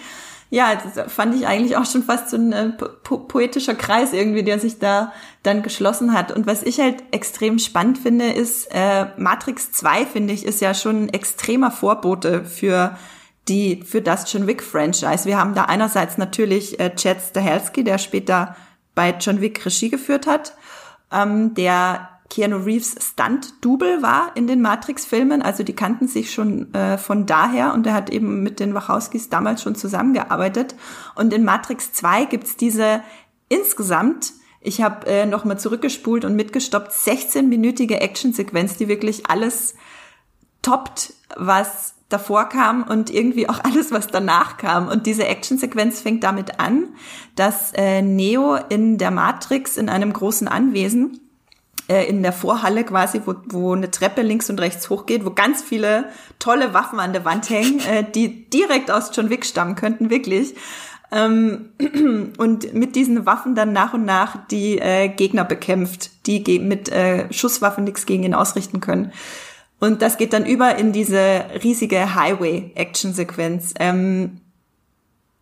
ja, das fand ich eigentlich auch schon fast so ein äh, po poetischer Kreis irgendwie, der sich da dann geschlossen hat. Und was ich halt extrem spannend finde, ist, äh, Matrix 2, finde ich, ist ja schon ein extremer Vorbote für die für das John Wick Franchise. Wir haben da einerseits natürlich äh, Chad Stahelski, der später bei John Wick Regie geführt hat, ähm, der Keanu Reeves Stunt-Double war in den Matrix-Filmen. Also die kannten sich schon äh, von daher und er hat eben mit den Wachowskis damals schon zusammengearbeitet. Und in Matrix 2 gibt's diese insgesamt, ich habe äh, nochmal zurückgespult und mitgestoppt, 16-minütige Actionsequenz, die wirklich alles toppt, was davor kam und irgendwie auch alles, was danach kam. Und diese Actionsequenz fängt damit an, dass äh, Neo in der Matrix in einem großen Anwesen äh, in der Vorhalle quasi, wo, wo eine Treppe links und rechts hochgeht, wo ganz viele tolle Waffen an der Wand hängen, äh, die direkt aus John Wick stammen könnten, wirklich. Ähm, und mit diesen Waffen dann nach und nach die äh, Gegner bekämpft, die mit äh, Schusswaffen nichts gegen ihn ausrichten können. Und das geht dann über in diese riesige Highway-Action-Sequenz. Ähm,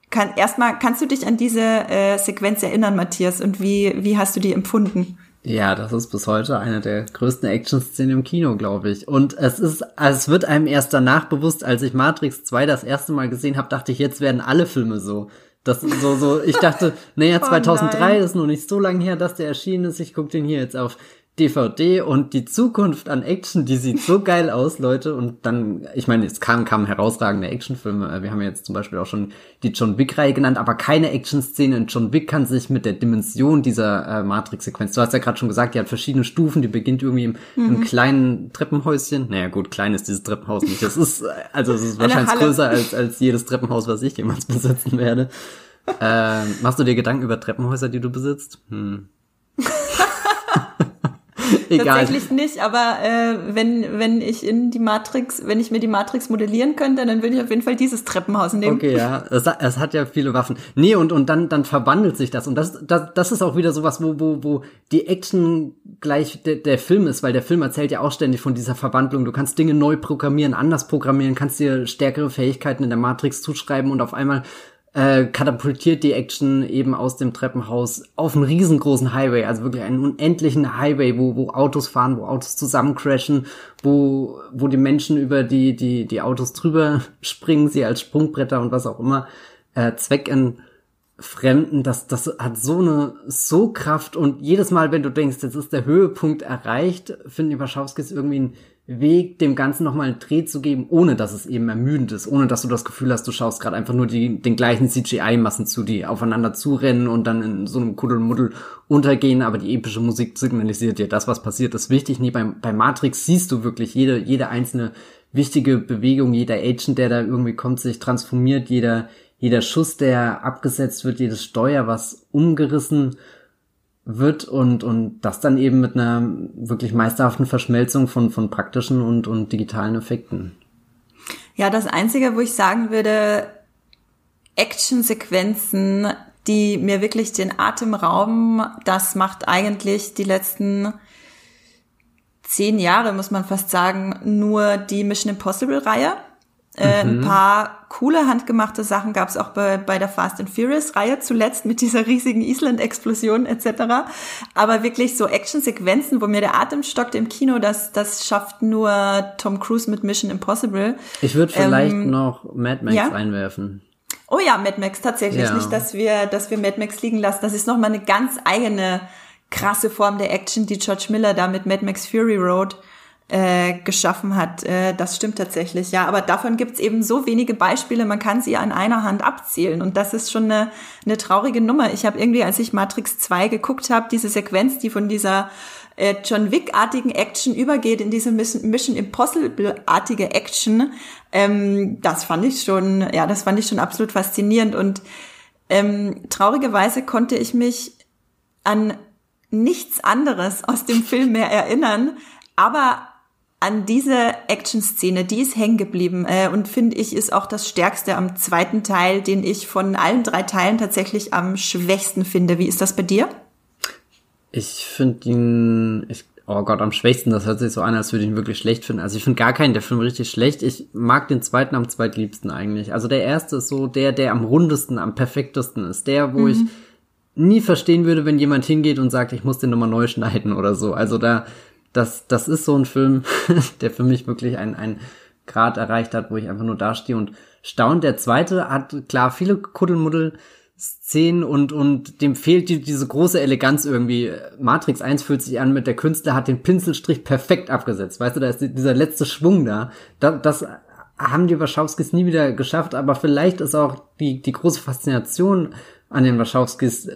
kann, erstmal, kannst du dich an diese äh, Sequenz erinnern, Matthias, und wie, wie hast du die empfunden? Ja, das ist bis heute eine der größten Action-Szenen im Kino, glaube ich. Und es ist, es wird einem erst danach bewusst, als ich Matrix 2 das erste Mal gesehen habe, dachte ich, jetzt werden alle Filme so. Das ist so, so, ich dachte, naja, 2003 oh ist noch nicht so lange her, dass der erschienen ist. Ich gucke den hier jetzt auf DVD und die Zukunft an Action, die sieht so geil aus, Leute. Und dann, ich meine, es kamen, kamen herausragende Actionfilme. Äh, wir haben jetzt zum Beispiel auch schon die John Wick-Reihe genannt, aber keine Action-Szene in John Wick kann sich mit der Dimension dieser äh, Matrix-Sequenz. Du hast ja gerade schon gesagt, die hat verschiedene Stufen, die beginnt irgendwie im, mhm. im kleinen Treppenhäuschen. Naja, gut, klein ist dieses Treppenhaus nicht. Das ist, also es ist wahrscheinlich größer als, als jedes Treppenhaus, was ich jemals besitzen werde. Äh, machst du dir Gedanken über Treppenhäuser, die du besitzt? Hm. Egal. Tatsächlich nicht, aber äh, wenn, wenn ich in die Matrix, wenn ich mir die Matrix modellieren könnte, dann würde ich auf jeden Fall dieses Treppenhaus nehmen. Okay, ja. Es, es hat ja viele Waffen. Nee, und, und dann, dann verwandelt sich das. Und das, das, das ist auch wieder sowas, wo, wo, wo die Action gleich der, der Film ist, weil der Film erzählt ja auch ständig von dieser Verwandlung. Du kannst Dinge neu programmieren, anders programmieren, kannst dir stärkere Fähigkeiten in der Matrix zuschreiben und auf einmal äh, katapultiert die Action eben aus dem Treppenhaus auf einen riesengroßen Highway, also wirklich einen unendlichen Highway, wo, wo Autos fahren, wo Autos zusammencrashen, wo, wo die Menschen über die, die, die Autos drüber springen, sie als Sprungbretter und was auch immer, äh, Zweck in Fremden, das, das hat so eine, so Kraft und jedes Mal, wenn du denkst, jetzt ist der Höhepunkt erreicht, finden die Wachowskis irgendwie ein Weg, dem Ganzen nochmal einen Dreh zu geben, ohne dass es eben ermüdend ist, ohne dass du das Gefühl hast, du schaust gerade einfach nur die, den gleichen CGI-Massen zu, die aufeinander zurennen und dann in so einem Kuddelmuddel untergehen, aber die epische Musik signalisiert dir, das, was passiert, ist wichtig. Nee, bei, bei Matrix siehst du wirklich jede, jede einzelne wichtige Bewegung, jeder Agent, der da irgendwie kommt, sich transformiert, jeder, jeder Schuss, der abgesetzt wird, jedes Steuer, was umgerissen wird und, und das dann eben mit einer wirklich meisterhaften Verschmelzung von, von praktischen und, und digitalen Effekten. Ja, das Einzige, wo ich sagen würde, Actionsequenzen, die mir wirklich den Atem rauben, das macht eigentlich die letzten zehn Jahre, muss man fast sagen, nur die Mission Impossible Reihe. Äh, mhm. Ein paar coole handgemachte Sachen gab es auch bei, bei der Fast and Furious Reihe zuletzt mit dieser riesigen Island-Explosion etc. Aber wirklich so Actionsequenzen, wo mir der Atem stockt im Kino, das, das schafft nur Tom Cruise mit Mission Impossible. Ich würde vielleicht ähm, noch Mad Max ja? einwerfen. Oh ja, Mad Max tatsächlich. Ja. Nicht, dass wir, dass wir Mad Max liegen lassen. Das ist nochmal eine ganz eigene krasse Form der Action, die George Miller da mit Mad Max Fury Road äh, geschaffen hat. Äh, das stimmt tatsächlich, ja. Aber davon gibt's eben so wenige Beispiele, man kann sie an einer Hand abzählen. Und das ist schon eine, eine traurige Nummer. Ich habe irgendwie, als ich Matrix 2 geguckt habe, diese Sequenz, die von dieser äh, John Wick-artigen Action übergeht in diese Mission Impossible-artige Action, ähm, das fand ich schon, ja, das fand ich schon absolut faszinierend. Und ähm, traurigerweise konnte ich mich an nichts anderes aus dem Film mehr erinnern, aber an diese Action-Szene, die ist hängen geblieben äh, und finde ich ist auch das Stärkste am zweiten Teil, den ich von allen drei Teilen tatsächlich am schwächsten finde. Wie ist das bei dir? Ich finde ihn, ich, oh Gott, am schwächsten, das hört sich so an, als würde ich ihn wirklich schlecht finden. Also ich finde gar keinen der Film richtig schlecht. Ich mag den zweiten am zweitliebsten eigentlich. Also der erste ist so der, der am rundesten, am perfektesten ist. Der, wo mhm. ich nie verstehen würde, wenn jemand hingeht und sagt, ich muss den nochmal neu schneiden oder so. Also da, das, das ist so ein Film, der für mich wirklich ein, ein Grad erreicht hat, wo ich einfach nur dastehe und staunt. Der zweite hat klar viele Kuddelmuddel. Szenen und, und dem fehlt die, diese große Eleganz irgendwie. Matrix 1 fühlt sich an mit der Künstler hat den Pinselstrich perfekt abgesetzt. Weißt du, da ist dieser letzte Schwung da. Das, das haben die Wachowskis nie wieder geschafft, aber vielleicht ist auch die, die große Faszination an den Wachowskis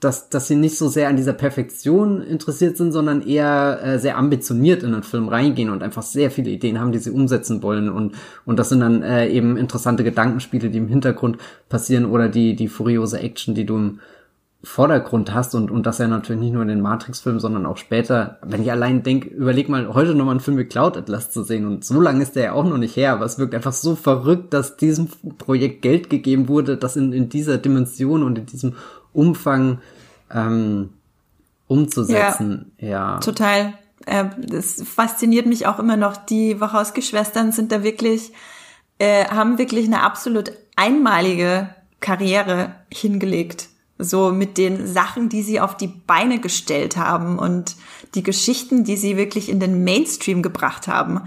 dass, dass sie nicht so sehr an dieser Perfektion interessiert sind, sondern eher äh, sehr ambitioniert in den Film reingehen und einfach sehr viele Ideen haben, die sie umsetzen wollen. Und, und das sind dann äh, eben interessante Gedankenspiele, die im Hintergrund passieren oder die, die furiose Action, die du im Vordergrund hast und, und das ja natürlich nicht nur in den Matrix-Filmen, sondern auch später. Wenn ich allein denke, überleg mal, heute nochmal einen Film wie Cloud Atlas zu sehen und so lange ist der ja auch noch nicht her, aber es wirkt einfach so verrückt, dass diesem Projekt Geld gegeben wurde, das in, in dieser Dimension und in diesem Umfang ähm, umzusetzen. Ja, ja. total. Äh, das fasziniert mich auch immer noch. Die Wachowski-Schwestern sind da wirklich, äh, haben wirklich eine absolut einmalige Karriere hingelegt. So mit den Sachen, die sie auf die Beine gestellt haben und die Geschichten, die sie wirklich in den Mainstream gebracht haben.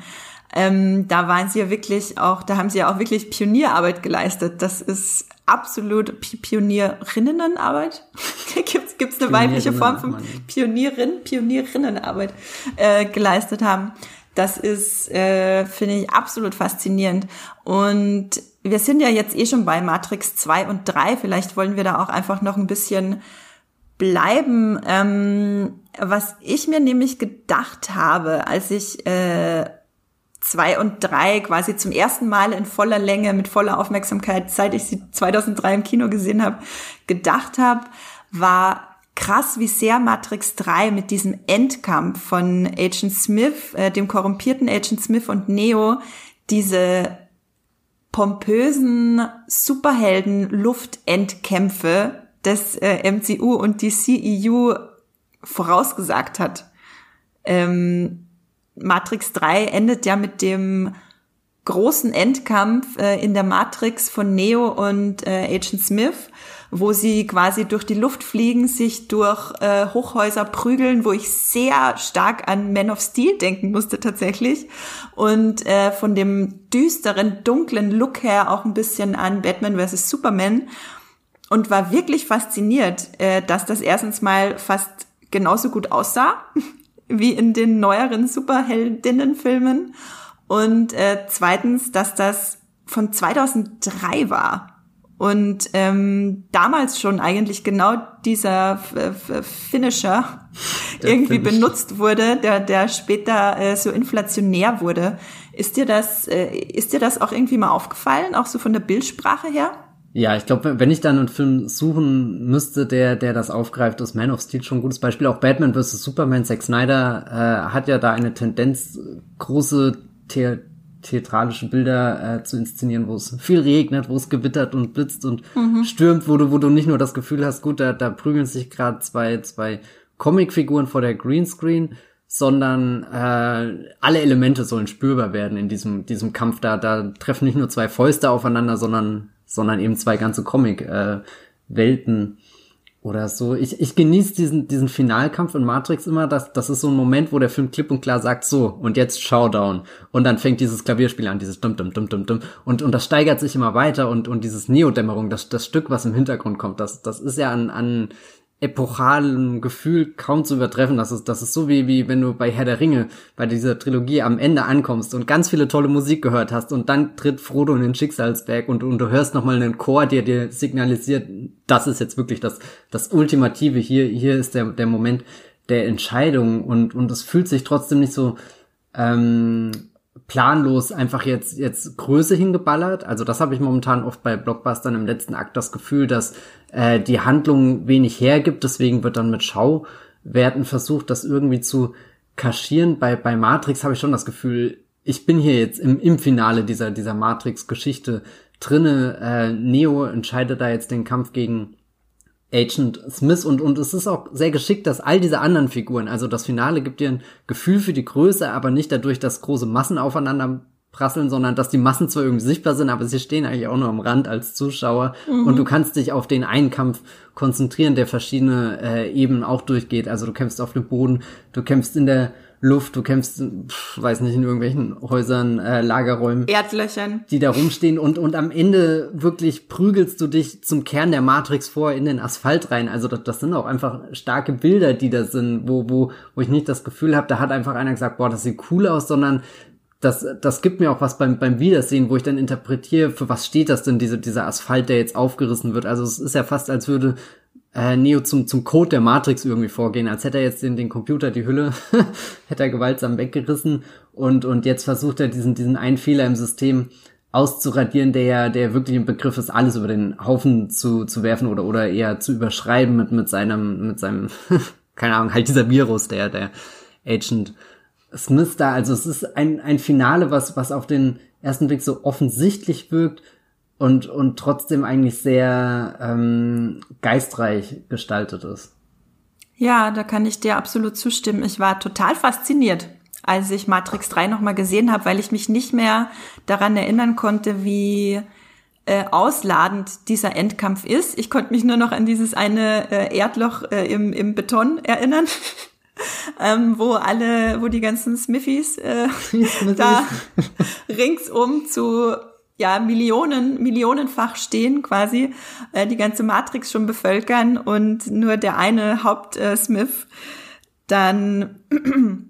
Ähm, da waren sie ja wirklich auch, da haben sie ja auch wirklich Pionierarbeit geleistet. Das ist absolut Pionierinnenarbeit. gibt's gibt's eine weibliche Form von Pionierin, Pionierinnenarbeit äh, geleistet haben. Das ist, äh, finde ich, absolut faszinierend. Und wir sind ja jetzt eh schon bei Matrix 2 und 3. Vielleicht wollen wir da auch einfach noch ein bisschen bleiben. Ähm, was ich mir nämlich gedacht habe, als ich äh, zwei und drei quasi zum ersten Mal in voller Länge, mit voller Aufmerksamkeit, seit ich sie 2003 im Kino gesehen habe, gedacht habe, war krass, wie sehr Matrix 3 mit diesem Endkampf von Agent Smith, äh, dem korrumpierten Agent Smith und Neo, diese pompösen Superhelden-Luftendkämpfe des äh, MCU und die CEU vorausgesagt hat. Ähm, Matrix 3 endet ja mit dem großen Endkampf äh, in der Matrix von Neo und äh, Agent Smith, wo sie quasi durch die Luft fliegen, sich durch äh, Hochhäuser prügeln, wo ich sehr stark an Man of Steel denken musste tatsächlich und äh, von dem düsteren, dunklen Look her auch ein bisschen an Batman vs. Superman und war wirklich fasziniert, äh, dass das erstens mal fast genauso gut aussah wie in den neueren Superheldinnenfilmen. Und äh, zweitens, dass das von 2003 war. Und ähm, damals schon eigentlich genau dieser Finisher der irgendwie Finish. benutzt wurde, der, der später äh, so inflationär wurde. Ist dir das, äh, ist dir das auch irgendwie mal aufgefallen, auch so von der Bildsprache her? Ja, ich glaube, wenn ich dann einen Film suchen müsste, der, der das aufgreift, ist Man of Steel schon ein gutes Beispiel. Auch Batman vs. Superman, Zack Snyder äh, hat ja da eine Tendenz, große The theatralische Bilder äh, zu inszenieren, wo es viel regnet, wo es gewittert und blitzt und mhm. stürmt, wo du, wo du nicht nur das Gefühl hast, gut, da, da prügeln sich gerade zwei, zwei Comicfiguren vor der Greenscreen, sondern äh, alle Elemente sollen spürbar werden in diesem, diesem Kampf. Da, da treffen nicht nur zwei Fäuste aufeinander, sondern sondern eben zwei ganze Comic-Welten oder so. Ich, ich genieße diesen, diesen Finalkampf in Matrix immer, dass das ist so ein Moment, wo der Film klipp und klar sagt, so, und jetzt Showdown. Und dann fängt dieses Klavierspiel an, dieses dum dum dum dum dum. Und, und das steigert sich immer weiter und, und dieses Neodämmerung, das, das Stück, was im Hintergrund kommt, das, das ist ja an, an epochalen Gefühl kaum zu übertreffen. Das ist, das ist so wie, wie wenn du bei Herr der Ringe, bei dieser Trilogie am Ende ankommst und ganz viele tolle Musik gehört hast und dann tritt Frodo in den Schicksalsberg und, und du hörst nochmal einen Chor, der dir signalisiert, das ist jetzt wirklich das, das Ultimative. Hier, hier ist der, der Moment der Entscheidung und, und es fühlt sich trotzdem nicht so, ähm, planlos einfach jetzt jetzt Größe hingeballert. Also das habe ich momentan oft bei Blockbustern im letzten Akt das Gefühl, dass äh, die Handlung wenig hergibt. Deswegen wird dann mit Schauwerten versucht, das irgendwie zu kaschieren. Bei, bei Matrix habe ich schon das Gefühl, ich bin hier jetzt im, im Finale dieser, dieser Matrix-Geschichte drinne. Äh, Neo entscheidet da jetzt den Kampf gegen Agent Smith und, und es ist auch sehr geschickt, dass all diese anderen Figuren, also das Finale gibt dir ein Gefühl für die Größe, aber nicht dadurch, dass große Massen aufeinander prasseln, sondern dass die Massen zwar irgendwie sichtbar sind, aber sie stehen eigentlich auch nur am Rand als Zuschauer mhm. und du kannst dich auf den einen Kampf konzentrieren, der verschiedene äh, Ebenen auch durchgeht. Also du kämpfst auf dem Boden, du kämpfst in der Luft, du kämpfst, pff, weiß nicht, in irgendwelchen Häusern, äh, Lagerräumen. Erdlöchern. Die da rumstehen und, und am Ende wirklich prügelst du dich zum Kern der Matrix vor in den Asphalt rein. Also das, das sind auch einfach starke Bilder, die da sind, wo, wo, wo ich nicht das Gefühl habe, da hat einfach einer gesagt, boah, das sieht cool aus, sondern das, das gibt mir auch was beim, beim Wiedersehen, wo ich dann interpretiere, für was steht das denn, diese, dieser Asphalt, der jetzt aufgerissen wird. Also es ist ja fast, als würde äh, Neo zum, zum Code der Matrix irgendwie vorgehen, als hätte er jetzt den, den Computer, die Hülle, hätte er gewaltsam weggerissen und, und jetzt versucht er diesen, diesen einen Fehler im System auszuradieren, der, der wirklich im Begriff ist, alles über den Haufen zu, zu werfen oder, oder eher zu überschreiben mit, mit seinem, mit seinem, keine Ahnung, halt dieser Virus, der, der Agent Smith da. Also es ist ein, ein Finale, was, was auf den ersten Blick so offensichtlich wirkt, und, und trotzdem eigentlich sehr ähm, geistreich gestaltet ist. Ja, da kann ich dir absolut zustimmen. Ich war total fasziniert, als ich Matrix 3 nochmal gesehen habe, weil ich mich nicht mehr daran erinnern konnte, wie äh, ausladend dieser Endkampf ist. Ich konnte mich nur noch an dieses eine äh, Erdloch äh, im, im Beton erinnern. ähm, wo alle, wo die ganzen Smithies äh, da ringsum zu ja Millionen, millionenfach stehen quasi, äh, die ganze Matrix schon bevölkern und nur der eine Haupt-Smith äh, dann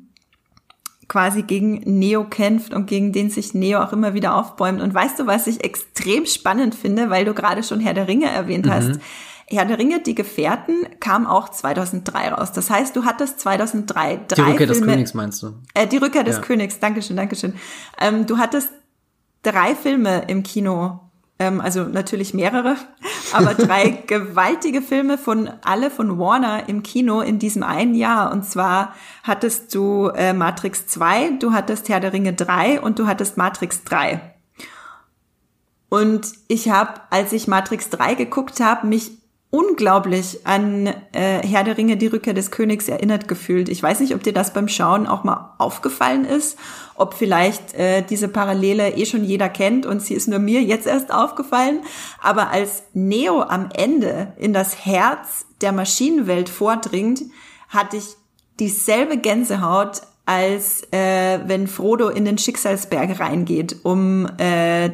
quasi gegen Neo kämpft und gegen den sich Neo auch immer wieder aufbäumt. Und weißt du, was ich extrem spannend finde, weil du gerade schon Herr der Ringe erwähnt mhm. hast? Herr der Ringe, die Gefährten, kam auch 2003 raus. Das heißt, du hattest 2003 drei Die Rückkehr Filme, des Königs meinst du? Äh, die Rückkehr des ja. Königs, Dankeschön, Dankeschön. Ähm, du hattest drei Filme im Kino, ähm, also natürlich mehrere, aber drei gewaltige Filme von alle von Warner im Kino in diesem einen Jahr. Und zwar hattest du äh, Matrix 2, du hattest Herr der Ringe 3 und du hattest Matrix 3. Und ich habe, als ich Matrix 3 geguckt habe, mich unglaublich an äh, Herr der Ringe, die Rückkehr des Königs erinnert gefühlt. Ich weiß nicht, ob dir das beim Schauen auch mal aufgefallen ist, ob vielleicht äh, diese Parallele eh schon jeder kennt und sie ist nur mir jetzt erst aufgefallen. Aber als Neo am Ende in das Herz der Maschinenwelt vordringt, hatte ich dieselbe Gänsehaut, als äh, wenn Frodo in den Schicksalsberg reingeht, um äh,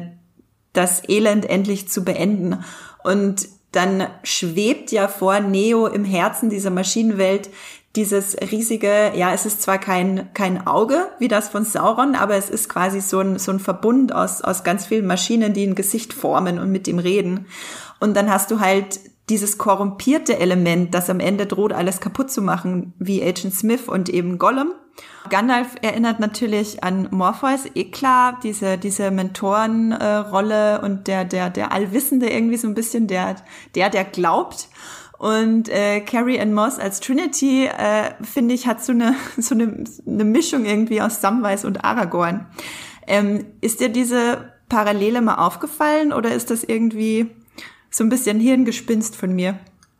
das Elend endlich zu beenden. Und dann schwebt ja vor Neo im Herzen dieser Maschinenwelt dieses riesige, ja, es ist zwar kein, kein Auge wie das von Sauron, aber es ist quasi so ein, so ein Verbund aus, aus ganz vielen Maschinen, die ein Gesicht formen und mit ihm reden. Und dann hast du halt dieses korrumpierte Element, das am Ende droht, alles kaputt zu machen, wie Agent Smith und eben Gollum. Gandalf erinnert natürlich an Morpheus, eh klar, diese, diese Mentorenrolle äh, und der, der, der Allwissende irgendwie so ein bisschen, der, der, der glaubt. Und äh, Carrie Ann Moss als Trinity, äh, finde ich, hat so eine, so eine, eine Mischung irgendwie aus Samwise und Aragorn. Ähm, ist dir diese Parallele mal aufgefallen oder ist das irgendwie so ein bisschen Hirngespinst von mir?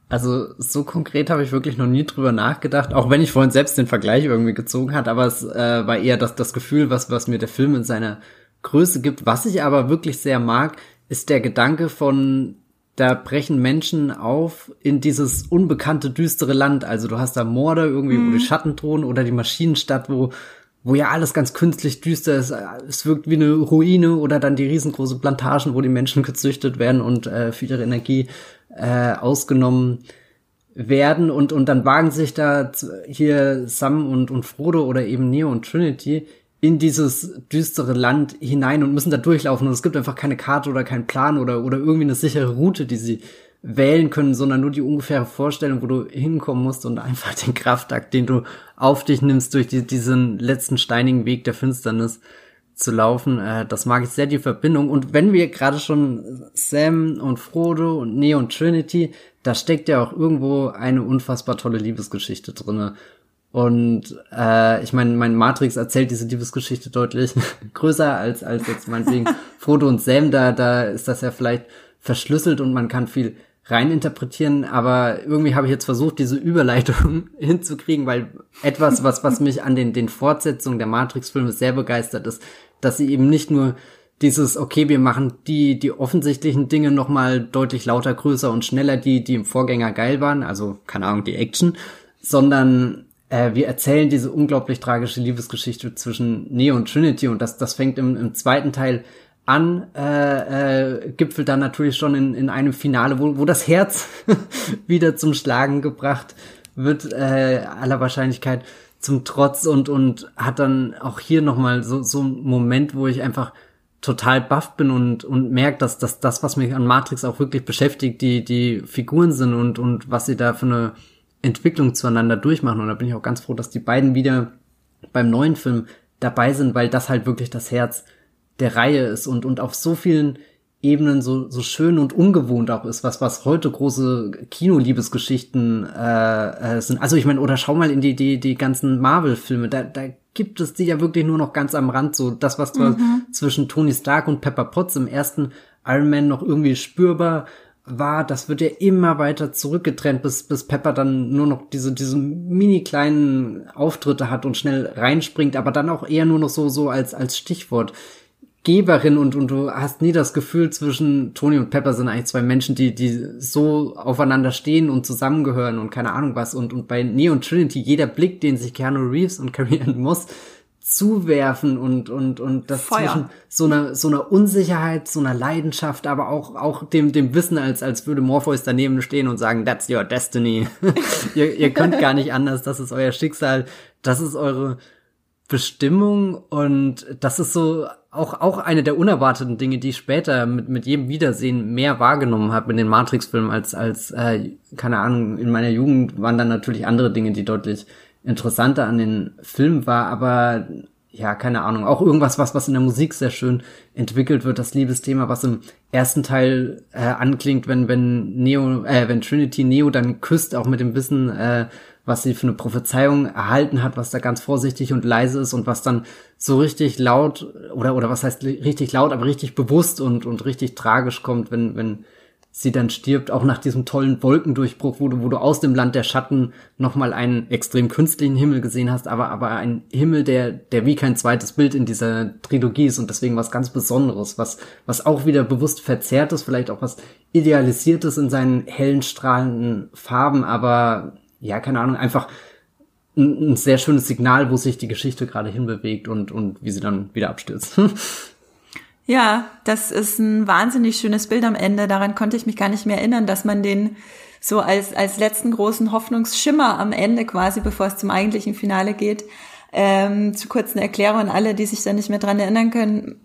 Also so konkret habe ich wirklich noch nie drüber nachgedacht, auch wenn ich vorhin selbst den Vergleich irgendwie gezogen hat, aber es äh, war eher das, das Gefühl, was, was mir der Film in seiner Größe gibt. Was ich aber wirklich sehr mag, ist der Gedanke von, da brechen Menschen auf in dieses unbekannte, düstere Land. Also du hast da Morde irgendwie, mhm. wo die Schatten drohen oder die Maschinenstadt, wo wo ja alles ganz künstlich düster ist. Es wirkt wie eine Ruine oder dann die riesengroße Plantagen, wo die Menschen gezüchtet werden und äh, für ihre Energie äh, ausgenommen werden und und dann wagen sich da hier Sam und und Frodo oder eben Neo und Trinity in dieses düstere Land hinein und müssen da durchlaufen und es gibt einfach keine Karte oder keinen Plan oder oder irgendwie eine sichere Route, die sie wählen können, sondern nur die ungefähre Vorstellung, wo du hinkommen musst und einfach den Kraftakt, den du auf dich nimmst durch die, diesen letzten steinigen Weg der Finsternis zu laufen. Äh, das mag ich sehr, die Verbindung. Und wenn wir gerade schon Sam und Frodo und Neo und Trinity, da steckt ja auch irgendwo eine unfassbar tolle Liebesgeschichte drinne. Und äh, ich meine, mein Matrix erzählt diese Liebesgeschichte deutlich größer als als jetzt meinetwegen Frodo und Sam. Da da ist das ja vielleicht verschlüsselt und man kann viel reininterpretieren, aber irgendwie habe ich jetzt versucht, diese Überleitung hinzukriegen, weil etwas, was, was mich an den, den Fortsetzungen der Matrix-Filme sehr begeistert ist, dass sie eben nicht nur dieses, okay, wir machen die, die offensichtlichen Dinge nochmal deutlich lauter, größer und schneller, die, die im Vorgänger geil waren, also, keine Ahnung, die Action, sondern äh, wir erzählen diese unglaublich tragische Liebesgeschichte zwischen Neo und Trinity und das, das fängt im, im zweiten Teil an, äh, äh, gipfelt dann natürlich schon in, in einem Finale, wo, wo das Herz wieder zum Schlagen gebracht wird, äh, aller Wahrscheinlichkeit zum Trotz und, und hat dann auch hier nochmal so, so einen Moment, wo ich einfach total baff bin und, und merke, dass, dass das, was mich an Matrix auch wirklich beschäftigt, die, die Figuren sind und, und was sie da für eine Entwicklung zueinander durchmachen. Und da bin ich auch ganz froh, dass die beiden wieder beim neuen Film dabei sind, weil das halt wirklich das Herz der Reihe ist und, und auf so vielen Ebenen so, so schön und ungewohnt auch ist, was, was heute große Kinoliebesgeschichten äh, äh, sind. Also ich meine, oder schau mal in die, die, die ganzen Marvel-Filme, da, da gibt es die ja wirklich nur noch ganz am Rand, so das, was mhm. zwischen Tony Stark und Pepper Potts im ersten Iron Man noch irgendwie spürbar war, das wird ja immer weiter zurückgetrennt, bis, bis Pepper dann nur noch diese, diese mini kleinen Auftritte hat und schnell reinspringt, aber dann auch eher nur noch so, so als, als Stichwort. Geberin und, und du hast nie das Gefühl zwischen Tony und Pepper sind eigentlich zwei Menschen, die, die so aufeinander stehen und zusammengehören und keine Ahnung was. Und, und bei Neo und Trinity, jeder Blick, den sich Keanu Reeves und Carrie Ann Moss zuwerfen und, und, und das Feuer. zwischen so einer, so einer Unsicherheit, so einer Leidenschaft, aber auch, auch dem, dem Wissen, als, als würde Morpheus daneben stehen und sagen, that's your destiny. ihr, ihr könnt gar nicht anders, das ist euer Schicksal, das ist eure Bestimmung und das ist so auch, auch eine der unerwarteten Dinge, die ich später mit, mit jedem Wiedersehen mehr wahrgenommen habe in den Matrix-Filmen als, als äh, keine Ahnung, in meiner Jugend waren dann natürlich andere Dinge, die deutlich interessanter an den Filmen war, aber ja, keine Ahnung, auch irgendwas, was, was in der Musik sehr schön entwickelt wird, das Liebesthema, was im ersten Teil äh, anklingt, wenn, wenn Neo, äh, wenn Trinity Neo dann küsst, auch mit dem Wissen, äh, was sie für eine Prophezeiung erhalten hat, was da ganz vorsichtig und leise ist und was dann so richtig laut oder oder was heißt richtig laut, aber richtig bewusst und und richtig tragisch kommt, wenn wenn sie dann stirbt, auch nach diesem tollen Wolkendurchbruch, wo du, wo du aus dem Land der Schatten nochmal einen extrem künstlichen Himmel gesehen hast, aber, aber ein Himmel, der, der wie kein zweites Bild in dieser Trilogie ist und deswegen was ganz Besonderes, was, was auch wieder bewusst verzerrt ist, vielleicht auch was idealisiertes in seinen hellen, strahlenden Farben, aber ja, keine Ahnung, einfach ein, ein sehr schönes Signal, wo sich die Geschichte gerade hinbewegt und, und wie sie dann wieder abstürzt. ja, das ist ein wahnsinnig schönes Bild am Ende. Daran konnte ich mich gar nicht mehr erinnern, dass man den so als, als letzten großen Hoffnungsschimmer am Ende quasi, bevor es zum eigentlichen Finale geht, ähm, zu kurzen Erklärung an alle, die sich da nicht mehr dran erinnern können.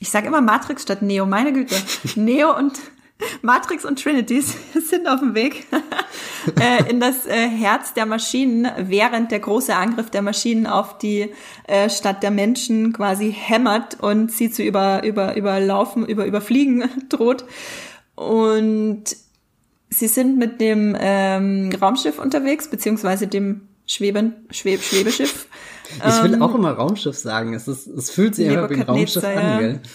Ich sage immer Matrix statt Neo, meine Güte. Neo und Matrix und Trinity sind auf dem Weg äh, in das äh, Herz der Maschinen, während der große Angriff der Maschinen auf die äh, Stadt der Menschen quasi hämmert und sie zu über, über, überlaufen, über, überfliegen droht. Und sie sind mit dem ähm, Raumschiff unterwegs, beziehungsweise dem Schweben, Schweb, Schwebeschiff. Ich will ähm, auch immer Raumschiff sagen. Es, ist, es fühlt sich immer wie ein Raumschiff an, gell? Ja,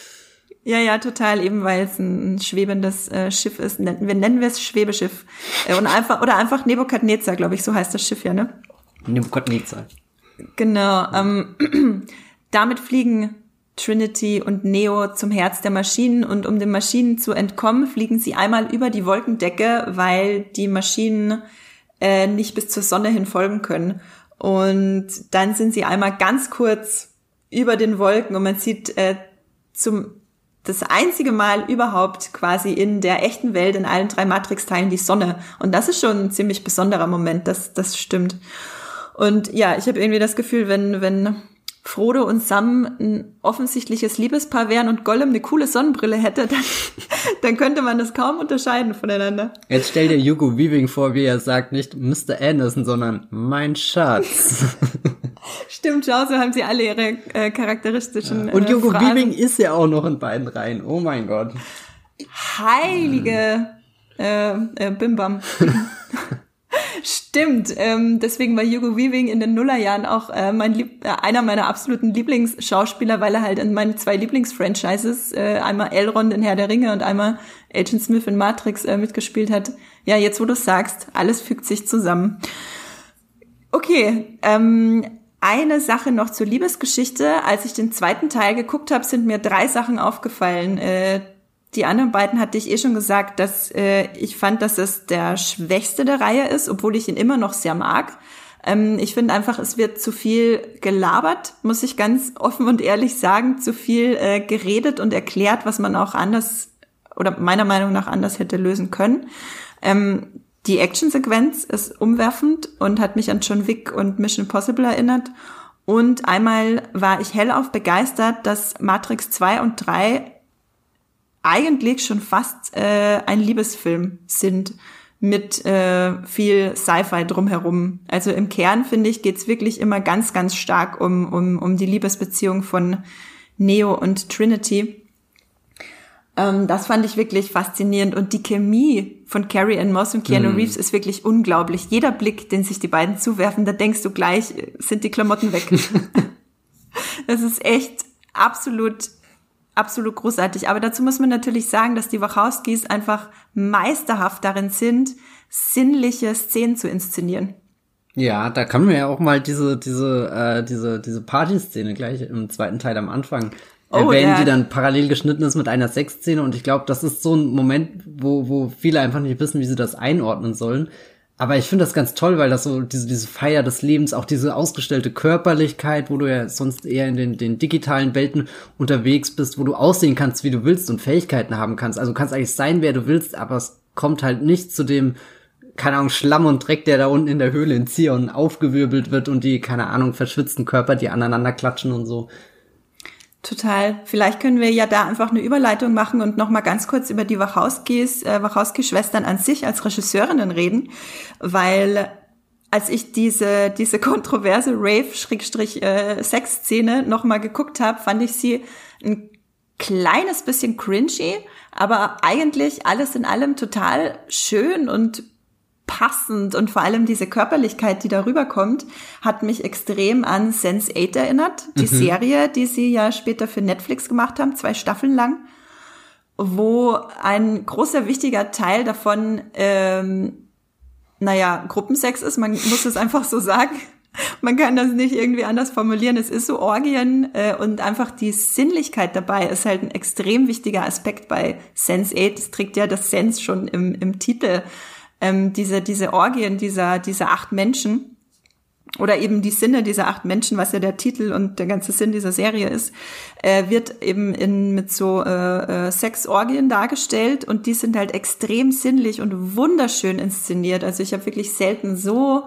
ja, total, eben weil es ein, schwebendes äh, Schiff ist. Wir nennen wir es Schwebeschiff. Äh, und einfach, oder einfach Nebukadnezar, glaube ich, so heißt das Schiff ja, ne? Nebukadnezar. Genau. Ähm, damit fliegen Trinity und Neo zum Herz der Maschinen und um den Maschinen zu entkommen, fliegen sie einmal über die Wolkendecke, weil die Maschinen äh, nicht bis zur Sonne hin folgen können. Und dann sind sie einmal ganz kurz über den Wolken und man sieht äh, zum das einzige Mal überhaupt quasi in der echten Welt in allen drei Matrix-Teilen die Sonne. Und das ist schon ein ziemlich besonderer Moment, das, das stimmt. Und ja, ich habe irgendwie das Gefühl, wenn, wenn Frodo und Sam ein offensichtliches Liebespaar wären und Gollum eine coole Sonnenbrille hätte, dann, dann könnte man das kaum unterscheiden voneinander. Jetzt stell dir Hugo Weaving vor, wie er sagt, nicht Mr. Anderson, sondern mein Schatz. Stimmt, schau, so haben sie alle ihre äh, charakteristischen. Ja. Und Hugo äh, Weaving ist ja auch noch in beiden Reihen. Oh mein Gott. Heilige äh, äh, Bimbam. Stimmt, ähm, deswegen war Hugo Weaving in den Nullerjahren auch äh, mein Lieb äh, einer meiner absoluten Lieblingsschauspieler, weil er halt in meinen zwei Lieblingsfranchises, äh, einmal Elrond in Herr der Ringe und einmal Agent Smith in Matrix äh, mitgespielt hat. Ja, jetzt wo du sagst, alles fügt sich zusammen. Okay, ähm, eine Sache noch zur Liebesgeschichte. Als ich den zweiten Teil geguckt habe, sind mir drei Sachen aufgefallen. Äh, die anderen beiden hatte ich eh schon gesagt, dass äh, ich fand, dass es der schwächste der Reihe ist, obwohl ich ihn immer noch sehr mag. Ähm, ich finde einfach, es wird zu viel gelabert, muss ich ganz offen und ehrlich sagen, zu viel äh, geredet und erklärt, was man auch anders oder meiner Meinung nach anders hätte lösen können. Ähm, die Actionsequenz ist umwerfend und hat mich an John Wick und Mission Impossible erinnert. Und einmal war ich hellauf begeistert, dass Matrix 2 und 3 eigentlich schon fast äh, ein Liebesfilm sind mit äh, viel Sci-Fi drumherum. Also im Kern, finde ich, geht's wirklich immer ganz, ganz stark um, um, um die Liebesbeziehung von Neo und Trinity. Ähm, das fand ich wirklich faszinierend. Und die Chemie von Carrie Ann Moss und Keanu mm. Reeves ist wirklich unglaublich. Jeder Blick, den sich die beiden zuwerfen, da denkst du gleich, sind die Klamotten weg. das ist echt absolut absolut großartig. Aber dazu muss man natürlich sagen, dass die Wachowskis einfach meisterhaft darin sind, sinnliche Szenen zu inszenieren. Ja, da kann man ja auch mal diese, diese, äh, diese, diese Party-Szene gleich im zweiten Teil am Anfang oh, erwähnen, ja. die dann parallel geschnitten ist mit einer Sexszene. Und ich glaube, das ist so ein Moment, wo, wo viele einfach nicht wissen, wie sie das einordnen sollen. Aber ich finde das ganz toll, weil das so diese, diese Feier des Lebens, auch diese ausgestellte Körperlichkeit, wo du ja sonst eher in den, den digitalen Welten unterwegs bist, wo du aussehen kannst, wie du willst und Fähigkeiten haben kannst. Also du kannst eigentlich sein, wer du willst, aber es kommt halt nicht zu dem, keine Ahnung, Schlamm und Dreck, der da unten in der Höhle in Zion aufgewirbelt wird und die, keine Ahnung, verschwitzten Körper, die aneinander klatschen und so. Total. Vielleicht können wir ja da einfach eine Überleitung machen und noch mal ganz kurz über die Wachowskis, äh, Wachowski-Schwestern an sich als Regisseurinnen reden, weil als ich diese diese kontroverse Rave-Sex-Szene noch mal geguckt habe, fand ich sie ein kleines bisschen cringy, aber eigentlich alles in allem total schön und passend und vor allem diese Körperlichkeit, die darüber kommt, hat mich extrem an Sense8 erinnert, die mhm. Serie, die sie ja später für Netflix gemacht haben, zwei Staffeln lang, wo ein großer wichtiger Teil davon, ähm, naja, Gruppensex ist, man muss es einfach so sagen. Man kann das nicht irgendwie anders formulieren. Es ist so Orgien äh, und einfach die Sinnlichkeit dabei ist halt ein extrem wichtiger Aspekt bei Sense 8. Es trägt ja das Sense schon im, im Titel ähm, diese, diese Orgien dieser, dieser acht Menschen oder eben die Sinne dieser acht Menschen, was ja der Titel und der ganze Sinn dieser Serie ist, äh, wird eben in, mit so äh, äh, Sexorgien dargestellt und die sind halt extrem sinnlich und wunderschön inszeniert. Also ich habe wirklich selten so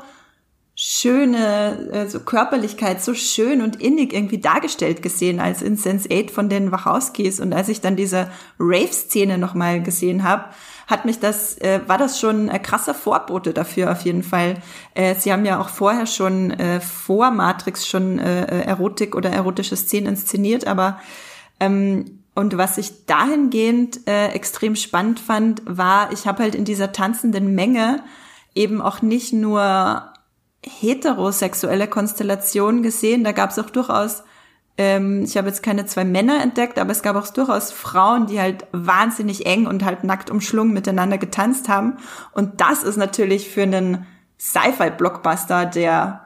schöne äh, so Körperlichkeit so schön und innig irgendwie dargestellt gesehen als in Sense8 von den Wachowskis und als ich dann diese Rave-Szene nochmal gesehen habe, hat mich das, äh, war das schon ein krasser Vorbote dafür auf jeden Fall. Äh, sie haben ja auch vorher schon äh, vor Matrix schon äh, äh, Erotik oder erotische Szenen inszeniert, aber ähm, und was ich dahingehend äh, extrem spannend fand, war, ich habe halt in dieser tanzenden Menge eben auch nicht nur heterosexuelle Konstellationen gesehen, da gab es auch durchaus ähm, ich habe jetzt keine zwei Männer entdeckt, aber es gab auch durchaus Frauen, die halt wahnsinnig eng und halt nackt umschlungen miteinander getanzt haben. Und das ist natürlich für einen Sci-Fi-Blockbuster, der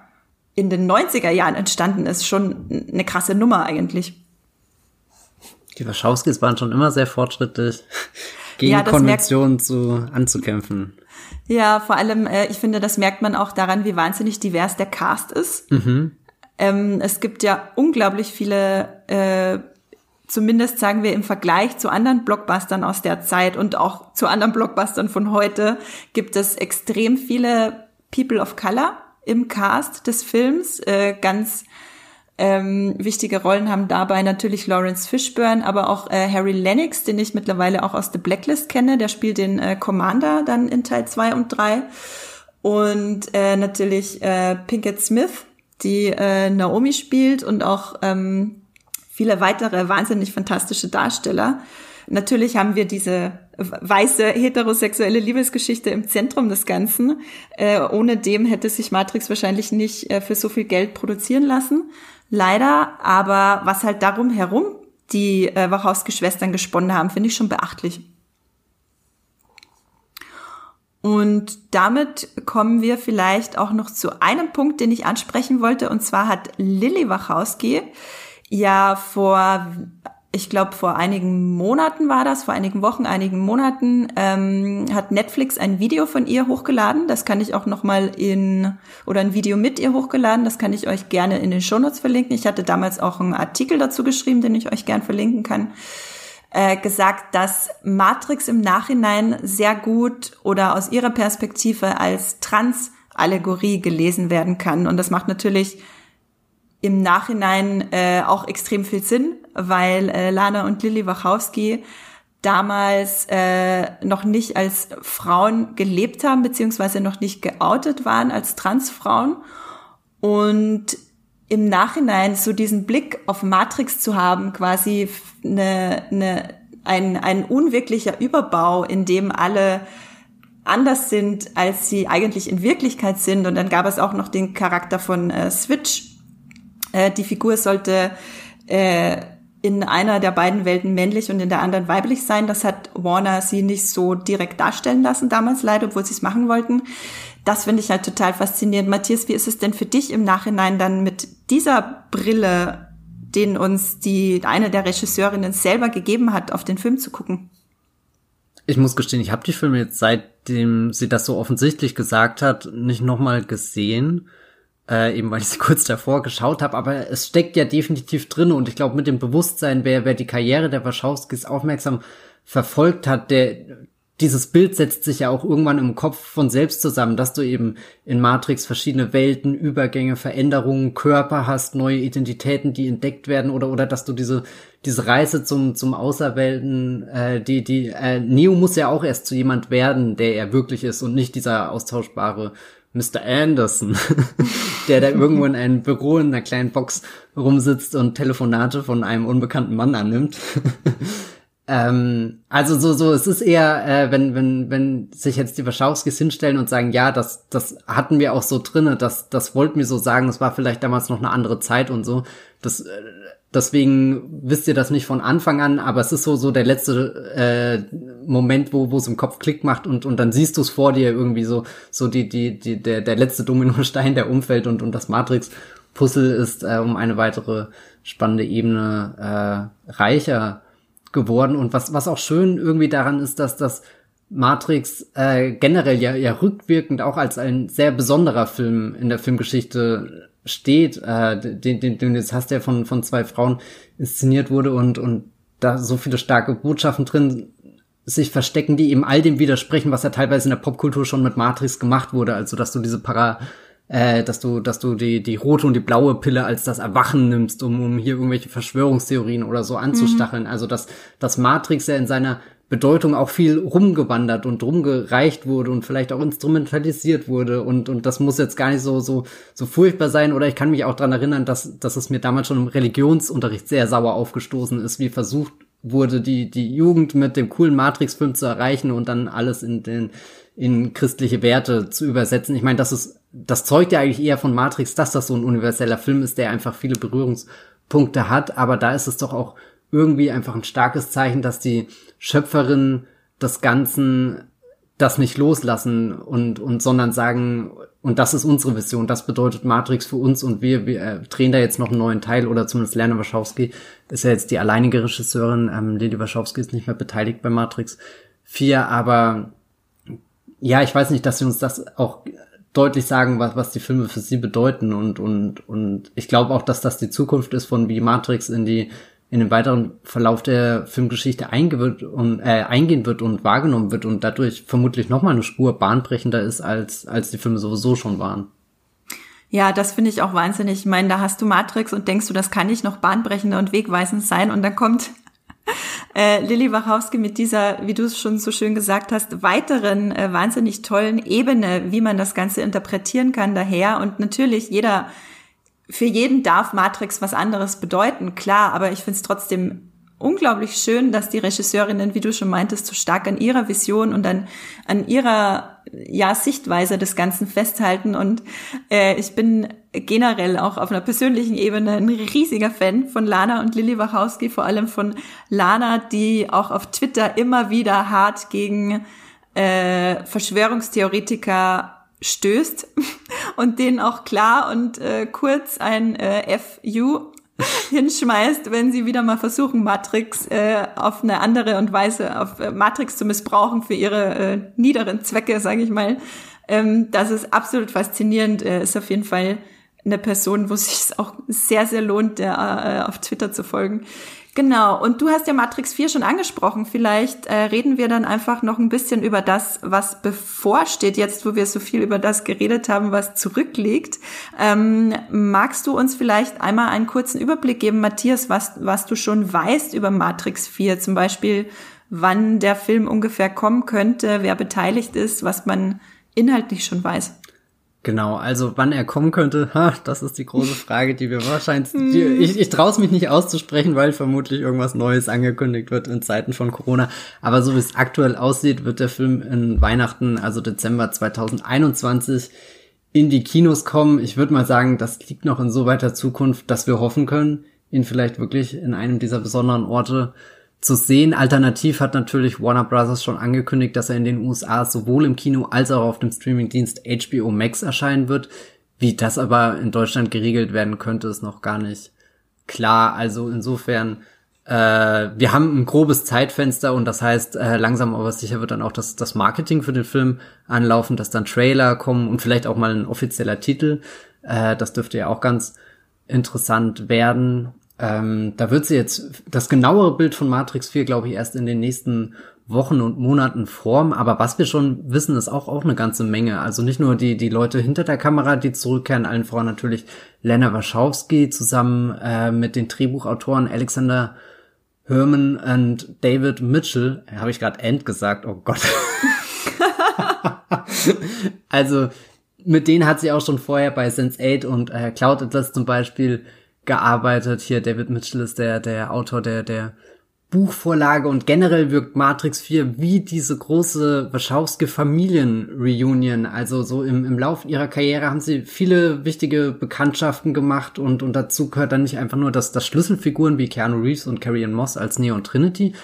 in den 90er Jahren entstanden ist, schon eine krasse Nummer eigentlich. Die Wachowskis waren schon immer sehr fortschrittlich, gegen ja, Konventionen zu, anzukämpfen. Ja, vor allem, äh, ich finde, das merkt man auch daran, wie wahnsinnig divers der Cast ist. Mhm. Ähm, es gibt ja unglaublich viele, äh, zumindest sagen wir im Vergleich zu anderen Blockbustern aus der Zeit und auch zu anderen Blockbustern von heute, gibt es extrem viele People of Color im Cast des Films. Äh, ganz ähm, wichtige Rollen haben dabei natürlich Lawrence Fishburne, aber auch äh, Harry Lennox, den ich mittlerweile auch aus The Blacklist kenne. Der spielt den äh, Commander dann in Teil 2 und 3. Und äh, natürlich äh, Pinkett Smith, die äh, Naomi spielt und auch ähm, viele weitere wahnsinnig fantastische Darsteller. natürlich haben wir diese weiße heterosexuelle Liebesgeschichte im Zentrum des Ganzen. Äh, ohne dem hätte sich Matrix wahrscheinlich nicht äh, für so viel Geld produzieren lassen. Leider, aber was halt darum herum die äh, Wachowski-Schwestern gesponnen haben, finde ich schon beachtlich. Und damit kommen wir vielleicht auch noch zu einem Punkt, den ich ansprechen wollte. Und zwar hat Lilly Wachowski ja vor, ich glaube vor einigen Monaten war das, vor einigen Wochen, einigen Monaten, ähm, hat Netflix ein Video von ihr hochgeladen. Das kann ich auch noch mal in oder ein Video mit ihr hochgeladen. Das kann ich euch gerne in den Shownotes verlinken. Ich hatte damals auch einen Artikel dazu geschrieben, den ich euch gern verlinken kann. Äh, gesagt, dass Matrix im Nachhinein sehr gut oder aus ihrer Perspektive als Trans-Allegorie gelesen werden kann. Und das macht natürlich im Nachhinein äh, auch extrem viel Sinn, weil äh, Lana und Lilly Wachowski damals äh, noch nicht als Frauen gelebt haben, beziehungsweise noch nicht geoutet waren als Transfrauen. Und im Nachhinein so diesen Blick auf Matrix zu haben, quasi eine, eine, ein, ein unwirklicher Überbau, in dem alle anders sind, als sie eigentlich in Wirklichkeit sind. Und dann gab es auch noch den Charakter von äh, Switch. Äh, die Figur sollte äh, in einer der beiden Welten männlich und in der anderen weiblich sein. Das hat Warner sie nicht so direkt darstellen lassen damals leider, obwohl sie es machen wollten das finde ich halt total faszinierend. Matthias, wie ist es denn für dich im Nachhinein dann mit dieser Brille, den uns die eine der Regisseurinnen selber gegeben hat, auf den Film zu gucken? Ich muss gestehen, ich habe die Filme jetzt seitdem sie das so offensichtlich gesagt hat, nicht nochmal gesehen. Äh, eben weil ich sie kurz davor geschaut habe, aber es steckt ja definitiv drin und ich glaube mit dem Bewusstsein, wer, wer die Karriere der Wachowskis aufmerksam verfolgt hat, der dieses Bild setzt sich ja auch irgendwann im Kopf von selbst zusammen, dass du eben in Matrix verschiedene Welten, Übergänge, Veränderungen, Körper hast, neue Identitäten, die entdeckt werden oder oder dass du diese diese Reise zum zum Außerwelten, äh, die die äh, Neo muss ja auch erst zu jemand werden, der er wirklich ist und nicht dieser austauschbare Mr. Anderson, der da irgendwo in einem Büro in einer kleinen Box rumsitzt und Telefonate von einem unbekannten Mann annimmt. Ähm, also so, so, es ist eher, äh, wenn, wenn, wenn sich jetzt die Wachowskis hinstellen und sagen, ja, das, das hatten wir auch so drinne, das, das wollten wir so sagen, es war vielleicht damals noch eine andere Zeit und so. Das, äh, deswegen wisst ihr das nicht von Anfang an, aber es ist so, so der letzte äh, Moment, wo, wo es im Kopf Klick macht und, und dann siehst du es vor dir irgendwie so, so die, die, die, der, der letzte Dominostein, der umfällt und, und das Matrix-Puzzle ist äh, um eine weitere spannende Ebene äh, reicher geworden. Und was, was auch schön irgendwie daran ist, dass das Matrix äh, generell ja, ja rückwirkend auch als ein sehr besonderer Film in der Filmgeschichte steht, äh, den, den, den jetzt hast, der von, von zwei Frauen inszeniert wurde und, und da so viele starke Botschaften drin sich verstecken, die eben all dem widersprechen, was ja teilweise in der Popkultur schon mit Matrix gemacht wurde. Also, dass du diese Para, äh, dass du, dass du die, die rote und die blaue Pille als das Erwachen nimmst, um, um hier irgendwelche Verschwörungstheorien oder so anzustacheln. Mhm. Also, dass, dass Matrix ja in seiner Bedeutung auch viel rumgewandert und rumgereicht wurde und vielleicht auch instrumentalisiert wurde und und das muss jetzt gar nicht so so so furchtbar sein oder ich kann mich auch dran erinnern, dass dass es mir damals schon im Religionsunterricht sehr sauer aufgestoßen ist, wie versucht wurde die die Jugend mit dem coolen Matrix Film zu erreichen und dann alles in den in christliche Werte zu übersetzen. Ich meine, das ist das zeugt ja eigentlich eher von Matrix, dass das so ein universeller Film ist, der einfach viele Berührungspunkte hat, aber da ist es doch auch irgendwie einfach ein starkes Zeichen, dass die Schöpferin des Ganzen das nicht loslassen und, und sondern sagen, und das ist unsere Vision, das bedeutet Matrix für uns und wir, wir äh, drehen da jetzt noch einen neuen Teil oder zumindest Lerner Wachowski ist ja jetzt die alleinige Regisseurin, ähm, Lily Wachowski ist nicht mehr beteiligt bei Matrix 4, aber ja, ich weiß nicht, dass sie uns das auch deutlich sagen, was, was die Filme für sie bedeuten und, und, und ich glaube auch, dass das die Zukunft ist, von wie Matrix in die in den weiteren Verlauf der Filmgeschichte und, äh, eingehen wird und wahrgenommen wird und dadurch vermutlich nochmal eine Spur bahnbrechender ist, als, als die Filme sowieso schon waren. Ja, das finde ich auch wahnsinnig. Ich meine, da hast du Matrix und denkst du, das kann nicht noch bahnbrechender und wegweisend sein und dann kommt äh, Lilly Wachowski mit dieser, wie du es schon so schön gesagt hast, weiteren äh, wahnsinnig tollen Ebene, wie man das Ganze interpretieren kann daher. Und natürlich jeder, für jeden darf Matrix was anderes bedeuten, klar, aber ich finde es trotzdem unglaublich schön, dass die Regisseurinnen, wie du schon meintest, so stark an ihrer Vision und an, an ihrer ja, Sichtweise des Ganzen festhalten. Und äh, ich bin generell auch auf einer persönlichen Ebene ein riesiger Fan von Lana und Lilly Wachowski, vor allem von Lana, die auch auf Twitter immer wieder hart gegen äh, Verschwörungstheoretiker stößt und denen auch klar und äh, kurz ein äh, FU hinschmeißt, wenn sie wieder mal versuchen, Matrix äh, auf eine andere und Weise, auf äh, Matrix zu missbrauchen für ihre äh, niederen Zwecke, sage ich mal. Ähm, das ist absolut faszinierend. Äh, ist auf jeden Fall eine Person, wo es auch sehr, sehr lohnt, der äh, auf Twitter zu folgen. Genau, und du hast ja Matrix 4 schon angesprochen. Vielleicht äh, reden wir dann einfach noch ein bisschen über das, was bevorsteht, jetzt wo wir so viel über das geredet haben, was zurückliegt. Ähm, magst du uns vielleicht einmal einen kurzen Überblick geben, Matthias, was, was du schon weißt über Matrix 4? Zum Beispiel, wann der Film ungefähr kommen könnte, wer beteiligt ist, was man inhaltlich schon weiß. Genau, also wann er kommen könnte, ha, das ist die große Frage, die wir wahrscheinlich, die, ich, ich traue es mich nicht auszusprechen, weil vermutlich irgendwas Neues angekündigt wird in Zeiten von Corona. Aber so wie es aktuell aussieht, wird der Film in Weihnachten, also Dezember 2021, in die Kinos kommen. Ich würde mal sagen, das liegt noch in so weiter Zukunft, dass wir hoffen können, ihn vielleicht wirklich in einem dieser besonderen Orte zu sehen. Alternativ hat natürlich Warner Bros. schon angekündigt, dass er in den USA sowohl im Kino als auch auf dem Streamingdienst HBO Max erscheinen wird. Wie das aber in Deutschland geregelt werden könnte, ist noch gar nicht klar. Also insofern, äh, wir haben ein grobes Zeitfenster und das heißt, äh, langsam aber sicher wird dann auch das, das Marketing für den Film anlaufen, dass dann Trailer kommen und vielleicht auch mal ein offizieller Titel. Äh, das dürfte ja auch ganz interessant werden. Ähm, da wird sie jetzt das genauere Bild von Matrix 4, glaube ich, erst in den nächsten Wochen und Monaten formen. Aber was wir schon wissen, ist auch, auch eine ganze Menge. Also nicht nur die, die Leute hinter der Kamera, die zurückkehren, allen voran natürlich Lena Wachowski zusammen äh, mit den Drehbuchautoren Alexander Herman und David Mitchell. Habe ich gerade End gesagt? Oh Gott. also mit denen hat sie auch schon vorher bei Sense8 und äh, Cloud Atlas zum Beispiel gearbeitet. Hier David Mitchell ist der, der Autor der, der Buchvorlage und generell wirkt Matrix 4 wie diese große Wachowski Familien-Reunion. Also so im, im Laufe ihrer Karriere haben sie viele wichtige Bekanntschaften gemacht und, und dazu gehört dann nicht einfach nur, dass das Schlüsselfiguren wie Keanu Reeves und Carrie Ann Moss als Neo und Trinity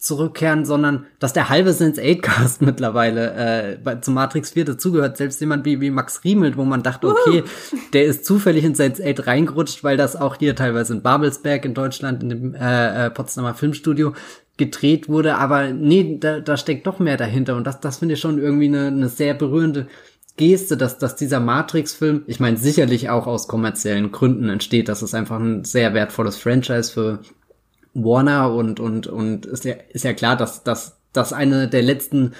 zurückkehren, sondern dass der halbe Sense 8 Cast mittlerweile äh, bei, zu Matrix 4 dazugehört. Selbst jemand wie, wie Max Riemelt, wo man dachte, okay, uh. der ist zufällig in Sense 8 reingerutscht, weil das auch hier teilweise in Babelsberg in Deutschland in dem äh, äh, Potsdamer Filmstudio gedreht wurde. Aber nee, da, da steckt doch mehr dahinter und das, das finde ich schon irgendwie eine, eine sehr berührende Geste, dass, dass dieser Matrix-Film, ich meine sicherlich auch aus kommerziellen Gründen entsteht, dass es einfach ein sehr wertvolles Franchise für Warner und, und, und ist ja, ist ja klar, dass, dass, dass eine der letzten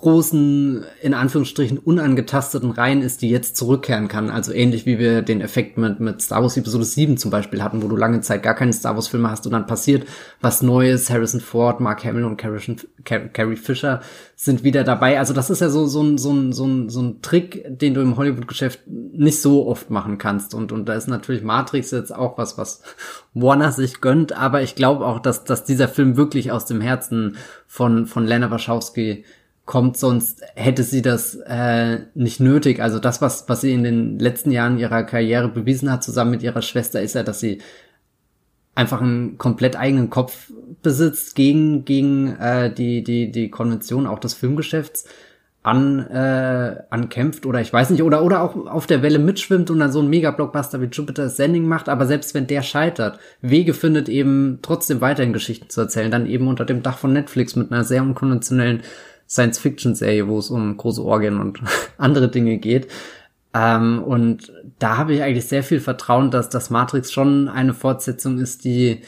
großen, in Anführungsstrichen, unangetasteten Reihen ist, die jetzt zurückkehren kann. Also ähnlich wie wir den Effekt mit, mit Star Wars Episode 7 zum Beispiel hatten, wo du lange Zeit gar keine Star Wars Filme hast und dann passiert was Neues. Harrison Ford, Mark Hamill und Carrie Fisher sind wieder dabei. Also das ist ja so, so ein, so ein, so ein, so ein Trick, den du im Hollywood-Geschäft nicht so oft machen kannst. Und, und da ist natürlich Matrix jetzt auch was, was Warner sich gönnt. Aber ich glaube auch, dass, dass dieser Film wirklich aus dem Herzen von, von Lena Wachowski kommt, sonst hätte sie das äh, nicht nötig. Also das, was, was sie in den letzten Jahren ihrer Karriere bewiesen hat, zusammen mit ihrer Schwester, ist ja, dass sie einfach einen komplett eigenen Kopf besitzt gegen, gegen äh, die, die, die Konvention auch des Filmgeschäfts an, äh, ankämpft oder ich weiß nicht, oder, oder auch auf der Welle mitschwimmt und dann so ein Mega-Blockbuster wie Jupiter Sending macht, aber selbst wenn der scheitert, Wege findet eben trotzdem weiterhin Geschichten zu erzählen, dann eben unter dem Dach von Netflix mit einer sehr unkonventionellen Science-Fiction-Serie, wo es um große Orgien und andere Dinge geht. Ähm, und da habe ich eigentlich sehr viel Vertrauen, dass das Matrix schon eine Fortsetzung ist, die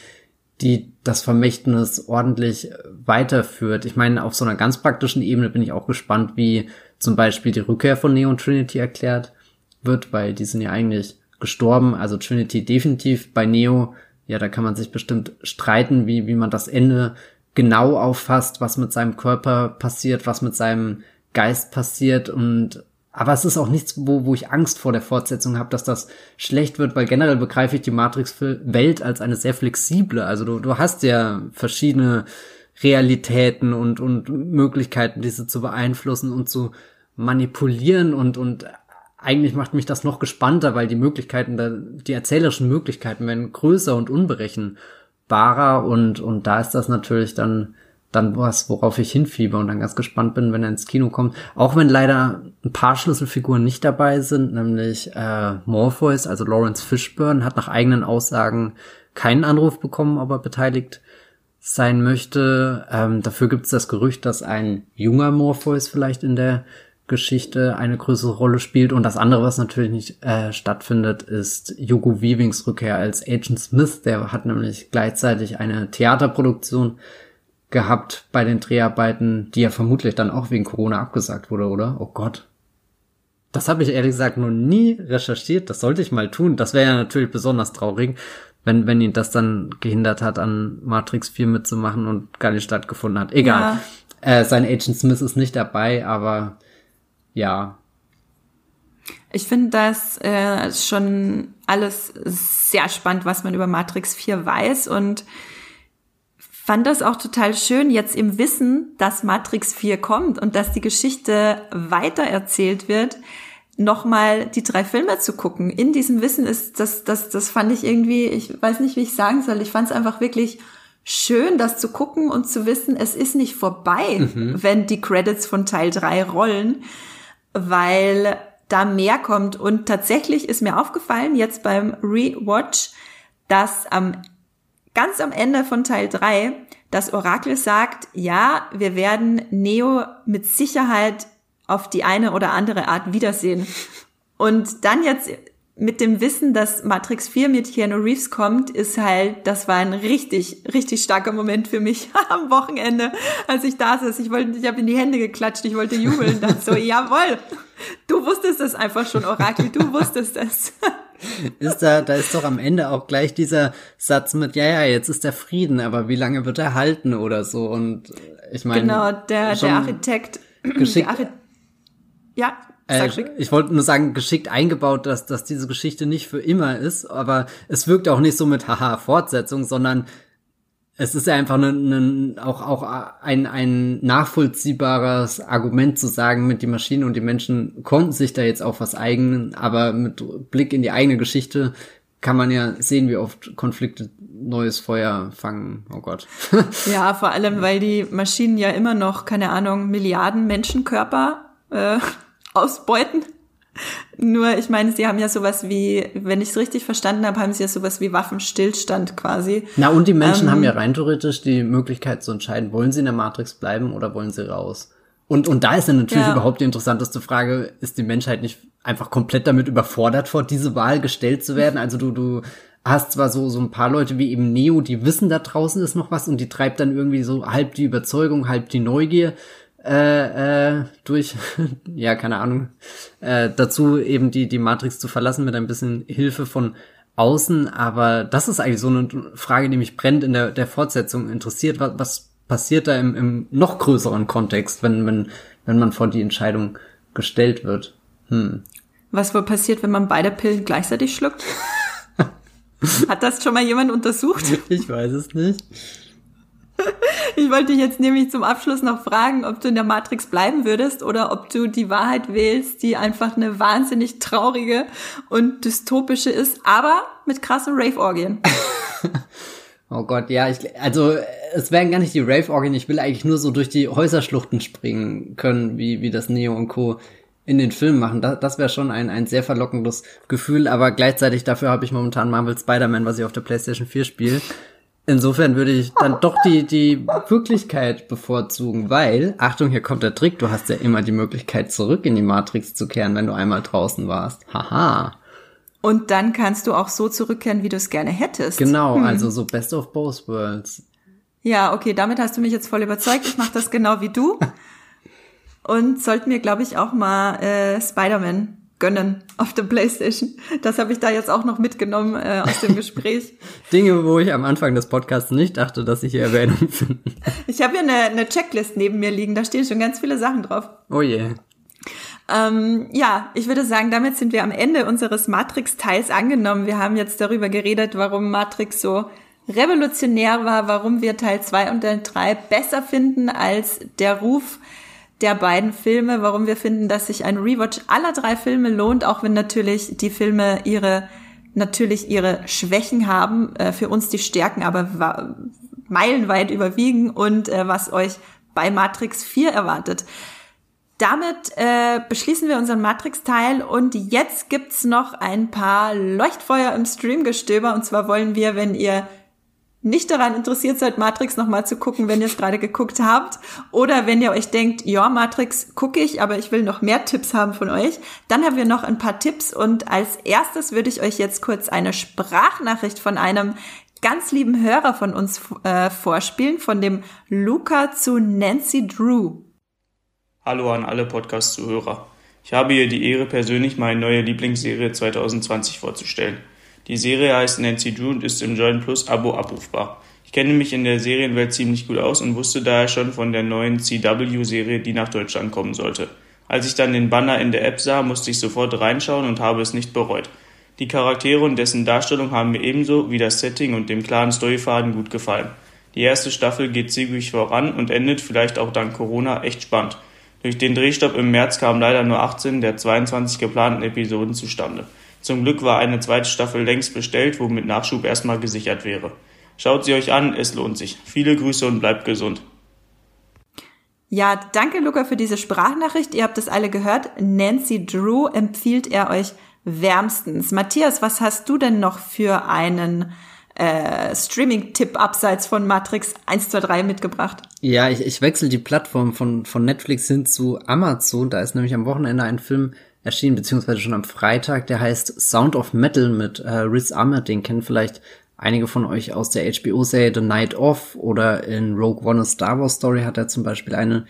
die das Vermächtnis ordentlich weiterführt. Ich meine, auf so einer ganz praktischen Ebene bin ich auch gespannt, wie zum Beispiel die Rückkehr von Neo und Trinity erklärt wird, weil die sind ja eigentlich gestorben. Also Trinity definitiv bei Neo. Ja, da kann man sich bestimmt streiten, wie, wie man das Ende genau auffasst, was mit seinem Körper passiert, was mit seinem Geist passiert. Und aber es ist auch nichts, wo, wo ich Angst vor der Fortsetzung habe, dass das schlecht wird, weil generell begreife ich die Matrix-Welt als eine sehr flexible. Also du, du hast ja verschiedene Realitäten und, und Möglichkeiten, diese zu beeinflussen und zu manipulieren. Und, und eigentlich macht mich das noch gespannter, weil die Möglichkeiten, die erzählerischen Möglichkeiten werden größer und unberechenbarer und, und da ist das natürlich dann dann was, worauf ich hinfieber und dann ganz gespannt bin, wenn er ins Kino kommt. Auch wenn leider ein paar Schlüsselfiguren nicht dabei sind, nämlich äh, Morpheus, also Lawrence Fishburne, hat nach eigenen Aussagen keinen Anruf bekommen, ob er beteiligt sein möchte. Ähm, dafür gibt es das Gerücht, dass ein junger Morpheus vielleicht in der Geschichte eine größere Rolle spielt. Und das andere, was natürlich nicht äh, stattfindet, ist Hugo Weavings Rückkehr als Agent Smith. Der hat nämlich gleichzeitig eine Theaterproduktion gehabt bei den Dreharbeiten, die ja vermutlich dann auch wegen Corona abgesagt wurde, oder? Oh Gott. Das habe ich ehrlich gesagt noch nie recherchiert. Das sollte ich mal tun. Das wäre ja natürlich besonders traurig, wenn, wenn ihn das dann gehindert hat, an Matrix 4 mitzumachen und gar nicht stattgefunden hat. Egal. Ja. Äh, sein Agent Smith ist nicht dabei, aber ja. Ich finde das äh, schon alles sehr spannend, was man über Matrix 4 weiß und fand das auch total schön, jetzt im Wissen, dass Matrix 4 kommt und dass die Geschichte weitererzählt wird, nochmal die drei Filme zu gucken. In diesem Wissen ist das, das, das fand ich irgendwie, ich weiß nicht, wie ich sagen soll. Ich fand es einfach wirklich schön, das zu gucken und zu wissen, es ist nicht vorbei, mhm. wenn die Credits von Teil 3 rollen, weil da mehr kommt. Und tatsächlich ist mir aufgefallen, jetzt beim Rewatch, dass am ganz am Ende von Teil 3 das Orakel sagt, ja, wir werden Neo mit Sicherheit auf die eine oder andere Art wiedersehen. Und dann jetzt mit dem Wissen, dass Matrix 4 mit Keanu Reeves kommt, ist halt, das war ein richtig, richtig starker Moment für mich am Wochenende, als ich da saß. Ich wollte, ich habe in die Hände geklatscht, ich wollte jubeln. Dann so, jawohl, du wusstest es einfach schon, Orakel, du wusstest es. ist da, da ist doch am Ende auch gleich dieser Satz mit, ja, ja, jetzt ist der Frieden, aber wie lange wird er halten oder so? Und ich meine. Genau, der, der Architekt. Geschickt, der Architekt, ja, äh, ich wollte nur sagen, geschickt eingebaut, dass, dass diese Geschichte nicht für immer ist, aber es wirkt auch nicht so mit haha Fortsetzung, sondern es ist ja einfach ne, ne, auch, auch ein, ein nachvollziehbares Argument zu sagen, mit die Maschinen und die Menschen konnten sich da jetzt auch was eigenen, aber mit Blick in die eigene Geschichte kann man ja sehen, wie oft Konflikte neues Feuer fangen. Oh Gott. ja, vor allem, weil die Maschinen ja immer noch, keine Ahnung, Milliarden Menschenkörper äh, ausbeuten. Nur, ich meine, sie haben ja sowas wie, wenn ich es richtig verstanden habe, haben sie ja sowas wie Waffenstillstand quasi. Na, und die Menschen ähm, haben ja rein theoretisch die Möglichkeit zu entscheiden, wollen sie in der Matrix bleiben oder wollen sie raus? Und, und da ist dann natürlich ja. überhaupt die interessanteste Frage, ist die Menschheit nicht einfach komplett damit überfordert, vor diese Wahl gestellt zu werden? Also du, du hast zwar so, so ein paar Leute wie eben Neo, die wissen, da draußen ist noch was und die treibt dann irgendwie so halb die Überzeugung, halb die Neugier äh, äh, durch, ja, keine Ahnung, äh, dazu eben die, die Matrix zu verlassen mit ein bisschen Hilfe von außen. Aber das ist eigentlich so eine Frage, die mich brennt in der, der Fortsetzung interessiert. Was, was passiert da im, im noch größeren Kontext, wenn, wenn, wenn man vor die Entscheidung gestellt wird? Hm. Was wohl passiert, wenn man beide Pillen gleichzeitig schluckt? Hat das schon mal jemand untersucht? Ich weiß es nicht. Ich wollte dich jetzt nämlich zum Abschluss noch fragen, ob du in der Matrix bleiben würdest oder ob du die Wahrheit wählst, die einfach eine wahnsinnig traurige und dystopische ist, aber mit krassen Rave-Orgien. oh Gott, ja, ich, also es wären gar nicht die Rave-Orgien, ich will eigentlich nur so durch die Häuserschluchten springen können, wie, wie das Neo und Co in den Filmen machen. Das, das wäre schon ein, ein sehr verlockendes Gefühl, aber gleichzeitig dafür habe ich momentan Marvel Spider-Man, was ich auf der PlayStation 4 spiele. Insofern würde ich dann doch die, die Wirklichkeit bevorzugen, weil, Achtung, hier kommt der Trick, du hast ja immer die Möglichkeit, zurück in die Matrix zu kehren, wenn du einmal draußen warst. Haha. Und dann kannst du auch so zurückkehren, wie du es gerne hättest. Genau, hm. also so Best of Both Worlds. Ja, okay, damit hast du mich jetzt voll überzeugt. Ich mache das genau wie du. Und sollten mir, glaube ich, auch mal äh, Spider-Man gönnen auf der Playstation. Das habe ich da jetzt auch noch mitgenommen äh, aus dem Gespräch. Dinge, wo ich am Anfang des Podcasts nicht dachte, dass ich hier Erwähnung finde. Ich habe hier eine, eine Checklist neben mir liegen, da stehen schon ganz viele Sachen drauf. Oh je. Ähm, ja, ich würde sagen, damit sind wir am Ende unseres Matrix-Teils angenommen. Wir haben jetzt darüber geredet, warum Matrix so revolutionär war, warum wir Teil 2 und Teil 3 besser finden als der Ruf der beiden Filme, warum wir finden, dass sich ein Rewatch aller drei Filme lohnt, auch wenn natürlich die Filme ihre natürlich ihre Schwächen haben, äh, für uns die Stärken aber meilenweit überwiegen und äh, was euch bei Matrix 4 erwartet. Damit äh, beschließen wir unseren Matrix-Teil und jetzt gibt's noch ein paar Leuchtfeuer im Streamgestöber und zwar wollen wir, wenn ihr nicht daran interessiert seid, Matrix nochmal zu gucken, wenn ihr es gerade geguckt habt. Oder wenn ihr euch denkt, ja, Matrix gucke ich, aber ich will noch mehr Tipps haben von euch, dann haben wir noch ein paar Tipps und als erstes würde ich euch jetzt kurz eine Sprachnachricht von einem ganz lieben Hörer von uns äh, vorspielen, von dem Luca zu Nancy Drew. Hallo an alle Podcast-Zuhörer. Ich habe hier die Ehre, persönlich meine neue Lieblingsserie 2020 vorzustellen. Die Serie heißt Nancy Drew und ist im Join Plus Abo abrufbar. Ich kenne mich in der Serienwelt ziemlich gut aus und wusste daher schon von der neuen CW-Serie, die nach Deutschland kommen sollte. Als ich dann den Banner in der App sah, musste ich sofort reinschauen und habe es nicht bereut. Die Charaktere und dessen Darstellung haben mir ebenso wie das Setting und dem klaren Storyfaden gut gefallen. Die erste Staffel geht zügig voran und endet, vielleicht auch dank Corona, echt spannend. Durch den Drehstopp im März kamen leider nur 18 der 22 geplanten Episoden zustande. Zum Glück war eine zweite Staffel längst bestellt, womit Nachschub erstmal gesichert wäre. Schaut sie euch an, es lohnt sich. Viele Grüße und bleibt gesund. Ja, danke Luca für diese Sprachnachricht. Ihr habt es alle gehört. Nancy Drew empfiehlt er euch wärmstens. Matthias, was hast du denn noch für einen äh, Streaming-Tipp abseits von Matrix 1, 2, 3 mitgebracht? Ja, ich, ich wechsle die Plattform von, von Netflix hin zu Amazon. Da ist nämlich am Wochenende ein Film erschienen, beziehungsweise schon am Freitag, der heißt Sound of Metal mit äh, Riz Ahmed. Den kennen vielleicht einige von euch aus der HBO-Serie The Night Of oder in Rogue One a Star Wars Story hat er zum Beispiel eine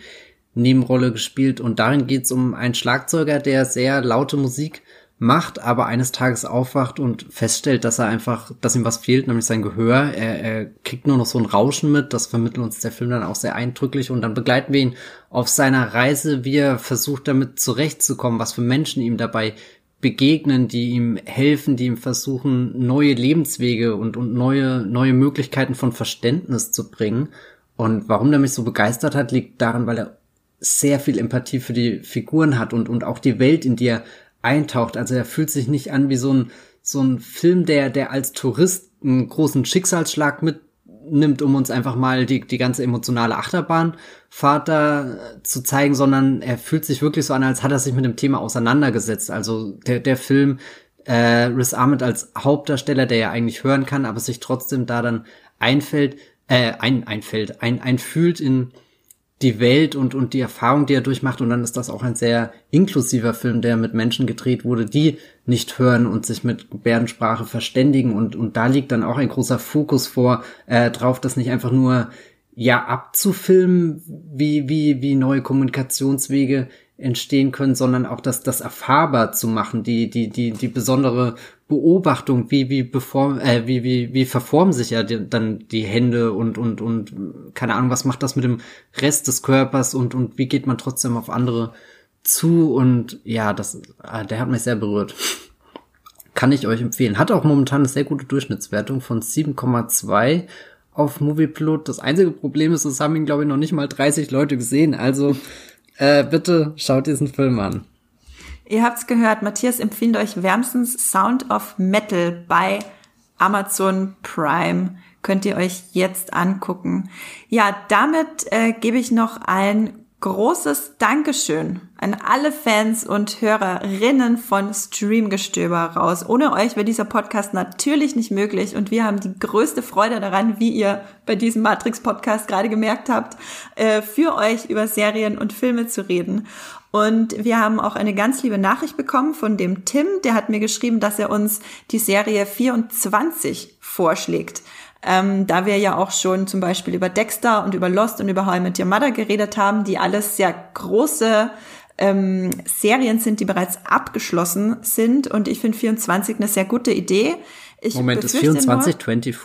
Nebenrolle gespielt und darin geht es um einen Schlagzeuger, der sehr laute Musik macht, aber eines Tages aufwacht und feststellt, dass er einfach, dass ihm was fehlt, nämlich sein Gehör. Er, er kriegt nur noch so ein Rauschen mit, das vermittelt uns der Film dann auch sehr eindrücklich und dann begleiten wir ihn auf seiner Reise, wie er versucht damit zurechtzukommen, was für Menschen ihm dabei begegnen, die ihm helfen, die ihm versuchen, neue Lebenswege und, und neue, neue Möglichkeiten von Verständnis zu bringen. Und warum der mich so begeistert hat, liegt daran, weil er sehr viel Empathie für die Figuren hat und, und auch die Welt, in die er eintaucht. Also er fühlt sich nicht an wie so ein, so ein Film, der, der als Tourist einen großen Schicksalsschlag mitnimmt, um uns einfach mal die, die ganze emotionale Achterbahnfahrt da zu zeigen, sondern er fühlt sich wirklich so an, als hat er sich mit dem Thema auseinandergesetzt. Also der, der Film, äh, Riz Ahmed als Hauptdarsteller, der ja eigentlich hören kann, aber sich trotzdem da dann einfällt, äh, ein, einfällt, ein, einfühlt in, die Welt und, und die Erfahrung, die er durchmacht. Und dann ist das auch ein sehr inklusiver Film, der mit Menschen gedreht wurde, die nicht hören und sich mit Gebärdensprache verständigen. Und, und da liegt dann auch ein großer Fokus vor, äh, drauf, das nicht einfach nur ja abzufilmen, wie, wie, wie neue Kommunikationswege entstehen können, sondern auch das, das erfahrbar zu machen, die, die, die, die besondere Beobachtung, wie, wie, beform, äh, wie, wie, wie verformen sich ja die, dann die Hände und, und, und, keine Ahnung, was macht das mit dem Rest des Körpers und, und wie geht man trotzdem auf andere zu und ja, das, ah, der hat mich sehr berührt. Kann ich euch empfehlen. Hat auch momentan eine sehr gute Durchschnittswertung von 7,2 auf Moviepilot. Das einzige Problem ist, es haben ihn, glaube ich, noch nicht mal 30 Leute gesehen. Also äh, bitte schaut diesen Film an. Ihr habt's gehört, Matthias empfiehlt euch wärmstens Sound of Metal bei Amazon Prime. Könnt ihr euch jetzt angucken. Ja, damit äh, gebe ich noch ein großes Dankeschön an alle Fans und Hörerinnen von Streamgestöber raus. Ohne euch wäre dieser Podcast natürlich nicht möglich und wir haben die größte Freude daran, wie ihr bei diesem Matrix-Podcast gerade gemerkt habt, äh, für euch über Serien und Filme zu reden. Und wir haben auch eine ganz liebe Nachricht bekommen von dem Tim, der hat mir geschrieben, dass er uns die Serie 24 vorschlägt. Ähm, da wir ja auch schon zum Beispiel über Dexter und über Lost und über How I Met Your Mother geredet haben, die alles sehr große ähm, Serien sind, die bereits abgeschlossen sind. Und ich finde 24 eine sehr gute Idee. Ich Moment, ist 24 nur, 24?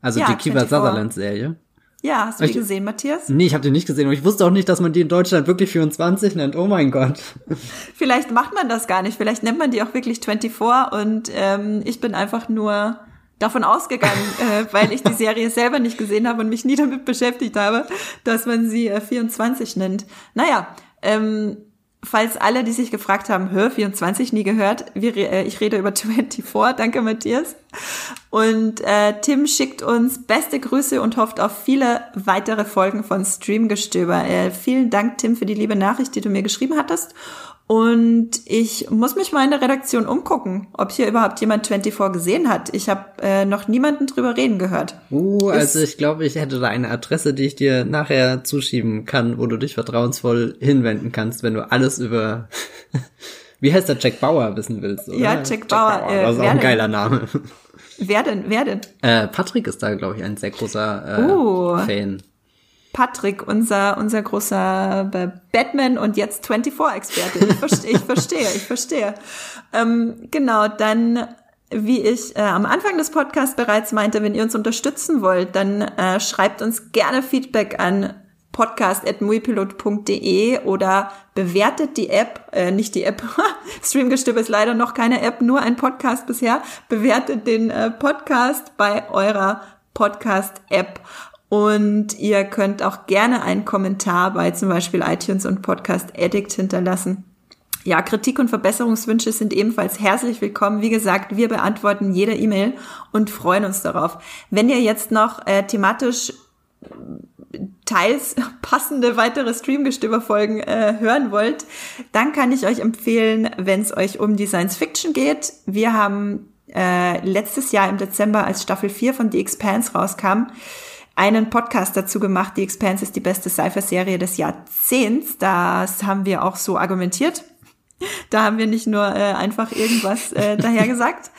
Also ja, die Kiva Sutherland Serie? Ja, hast du die gesehen, Matthias? Nee, ich habe die nicht gesehen. Und ich wusste auch nicht, dass man die in Deutschland wirklich 24 nennt. Oh mein Gott. Vielleicht macht man das gar nicht. Vielleicht nennt man die auch wirklich 24. Und ähm, ich bin einfach nur davon ausgegangen, äh, weil ich die Serie selber nicht gesehen habe und mich nie damit beschäftigt habe, dass man sie äh, 24 nennt. Naja, ähm, falls alle, die sich gefragt haben, hör 24 nie gehört, wir, äh, ich rede über 24. Danke, Matthias. Und äh, Tim schickt uns beste Grüße und hofft auf viele weitere Folgen von Streamgestöber. Äh, vielen Dank, Tim, für die liebe Nachricht, die du mir geschrieben hattest. Und ich muss mich mal in der Redaktion umgucken, ob hier überhaupt jemand 24 gesehen hat. Ich habe äh, noch niemanden drüber reden gehört. Uh, also ich glaube, ich hätte da eine Adresse, die ich dir nachher zuschieben kann, wo du dich vertrauensvoll hinwenden kannst, wenn du alles über Wie heißt der Jack Bauer wissen willst, oder? Ja, Jack, Jack Bauer. Bauer. Äh, das ist auch ein geiler Name. Wer denn? Wer denn? Äh, Patrick ist da, glaube ich, ein sehr großer äh, uh. Fan. Patrick, unser, unser großer äh, Batman und jetzt 24-Experte. Ich verstehe, ich verstehe, ich verstehe. Ähm, genau, dann wie ich äh, am Anfang des Podcasts bereits meinte, wenn ihr uns unterstützen wollt, dann äh, schreibt uns gerne Feedback an podcast.muipilot.de oder bewertet die App, äh, nicht die App, Streamgestöber ist leider noch keine App, nur ein Podcast bisher, bewertet den äh, Podcast bei eurer Podcast-App und ihr könnt auch gerne einen Kommentar bei zum Beispiel iTunes und Podcast Addict hinterlassen. Ja, Kritik und Verbesserungswünsche sind ebenfalls herzlich willkommen. Wie gesagt, wir beantworten jede E-Mail und freuen uns darauf. Wenn ihr jetzt noch äh, thematisch teils passende weitere Streamgestöber-Folgen äh, hören wollt, dann kann ich euch empfehlen, wenn es euch um die Science Fiction geht. Wir haben äh, letztes Jahr im Dezember, als Staffel 4 von The Expanse rauskam, einen Podcast dazu gemacht. The Expanse ist die beste Sci-Fi-Serie des Jahrzehnts. Das haben wir auch so argumentiert. Da haben wir nicht nur äh, einfach irgendwas äh, daher gesagt.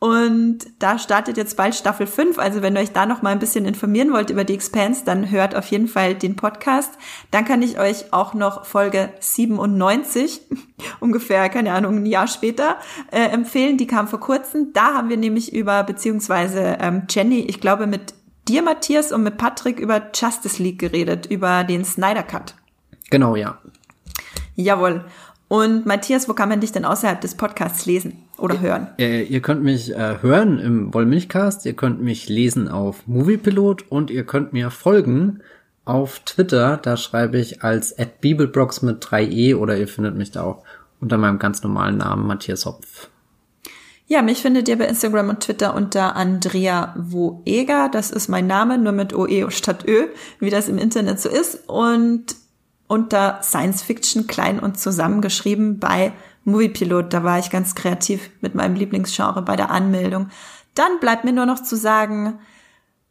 Und da startet jetzt bald Staffel 5. Also wenn ihr euch da noch mal ein bisschen informieren wollt über die Expanse, dann hört auf jeden Fall den Podcast. Dann kann ich euch auch noch Folge 97, ungefähr, keine Ahnung, ein Jahr später, äh, empfehlen. Die kam vor kurzem. Da haben wir nämlich über, beziehungsweise ähm, Jenny, ich glaube mit dir, Matthias, und mit Patrick über Justice League geredet, über den Snyder Cut. Genau, ja. Jawohl. Und Matthias, wo kann man dich denn außerhalb des Podcasts lesen oder hören? Ihr, ihr könnt mich äh, hören im Wollmilchcast, ihr könnt mich lesen auf Moviepilot und ihr könnt mir folgen auf Twitter. Da schreibe ich als @bibelbrox mit 3e oder ihr findet mich da auch unter meinem ganz normalen Namen Matthias Hopf. Ja, mich findet ihr bei Instagram und Twitter unter Andrea Woeger. Das ist mein Name, nur mit OE statt Ö, wie das im Internet so ist. Und unter Science Fiction klein und zusammengeschrieben bei Moviepilot. Da war ich ganz kreativ mit meinem Lieblingsgenre bei der Anmeldung. Dann bleibt mir nur noch zu sagen,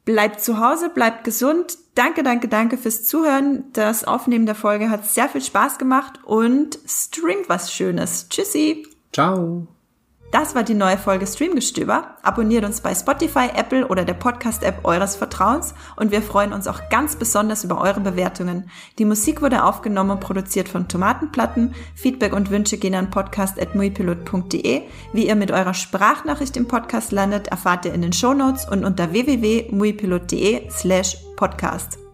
bleibt zu Hause, bleibt gesund. Danke, danke, danke fürs Zuhören. Das Aufnehmen der Folge hat sehr viel Spaß gemacht und streamt was Schönes. Tschüssi. Ciao. Das war die neue Folge Streamgestöber. Abonniert uns bei Spotify, Apple oder der Podcast-App eures Vertrauens und wir freuen uns auch ganz besonders über eure Bewertungen. Die Musik wurde aufgenommen und produziert von Tomatenplatten. Feedback und Wünsche gehen an podcast.muipilot.de. Wie ihr mit eurer Sprachnachricht im Podcast landet, erfahrt ihr in den Shownotes und unter www.muipilot.de slash podcast.